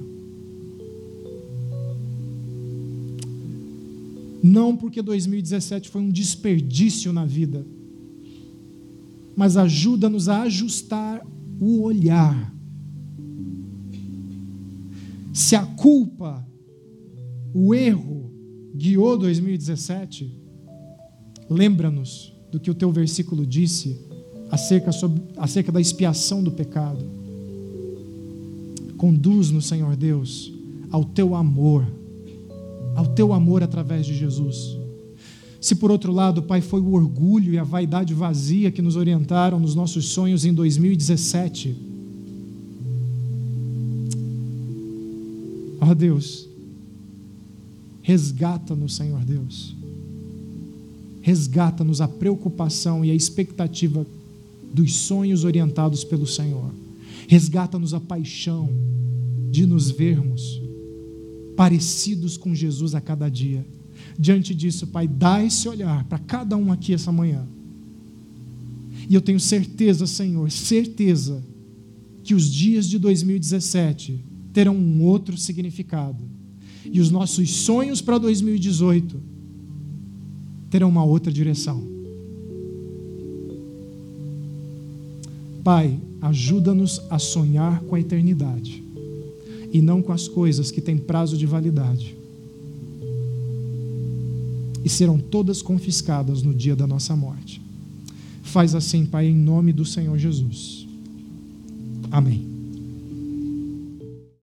Não porque 2017 foi um desperdício na vida, mas ajuda-nos a ajustar o olhar. Se a culpa, o erro, guiou 2017, lembra-nos do que o teu versículo disse acerca, sobre, acerca da expiação do pecado. Conduz-nos, Senhor Deus, ao teu amor ao teu amor através de Jesus. Se por outro lado, Pai, foi o orgulho e a vaidade vazia que nos orientaram nos nossos sonhos em 2017. Ó oh, Deus, resgata-nos, Senhor Deus. Resgata-nos a preocupação e a expectativa dos sonhos orientados pelo Senhor. Resgata-nos a paixão de nos vermos parecidos com Jesus a cada dia. Diante disso, Pai, dá esse olhar para cada um aqui essa manhã. E eu tenho certeza, Senhor, certeza, que os dias de 2017 terão um outro significado. E os nossos sonhos para 2018 terão uma outra direção. Pai, ajuda-nos a sonhar com a eternidade e não com as coisas que têm prazo de validade. E serão todas confiscadas no dia da nossa morte. Faz assim, Pai, em nome do Senhor Jesus. Amém.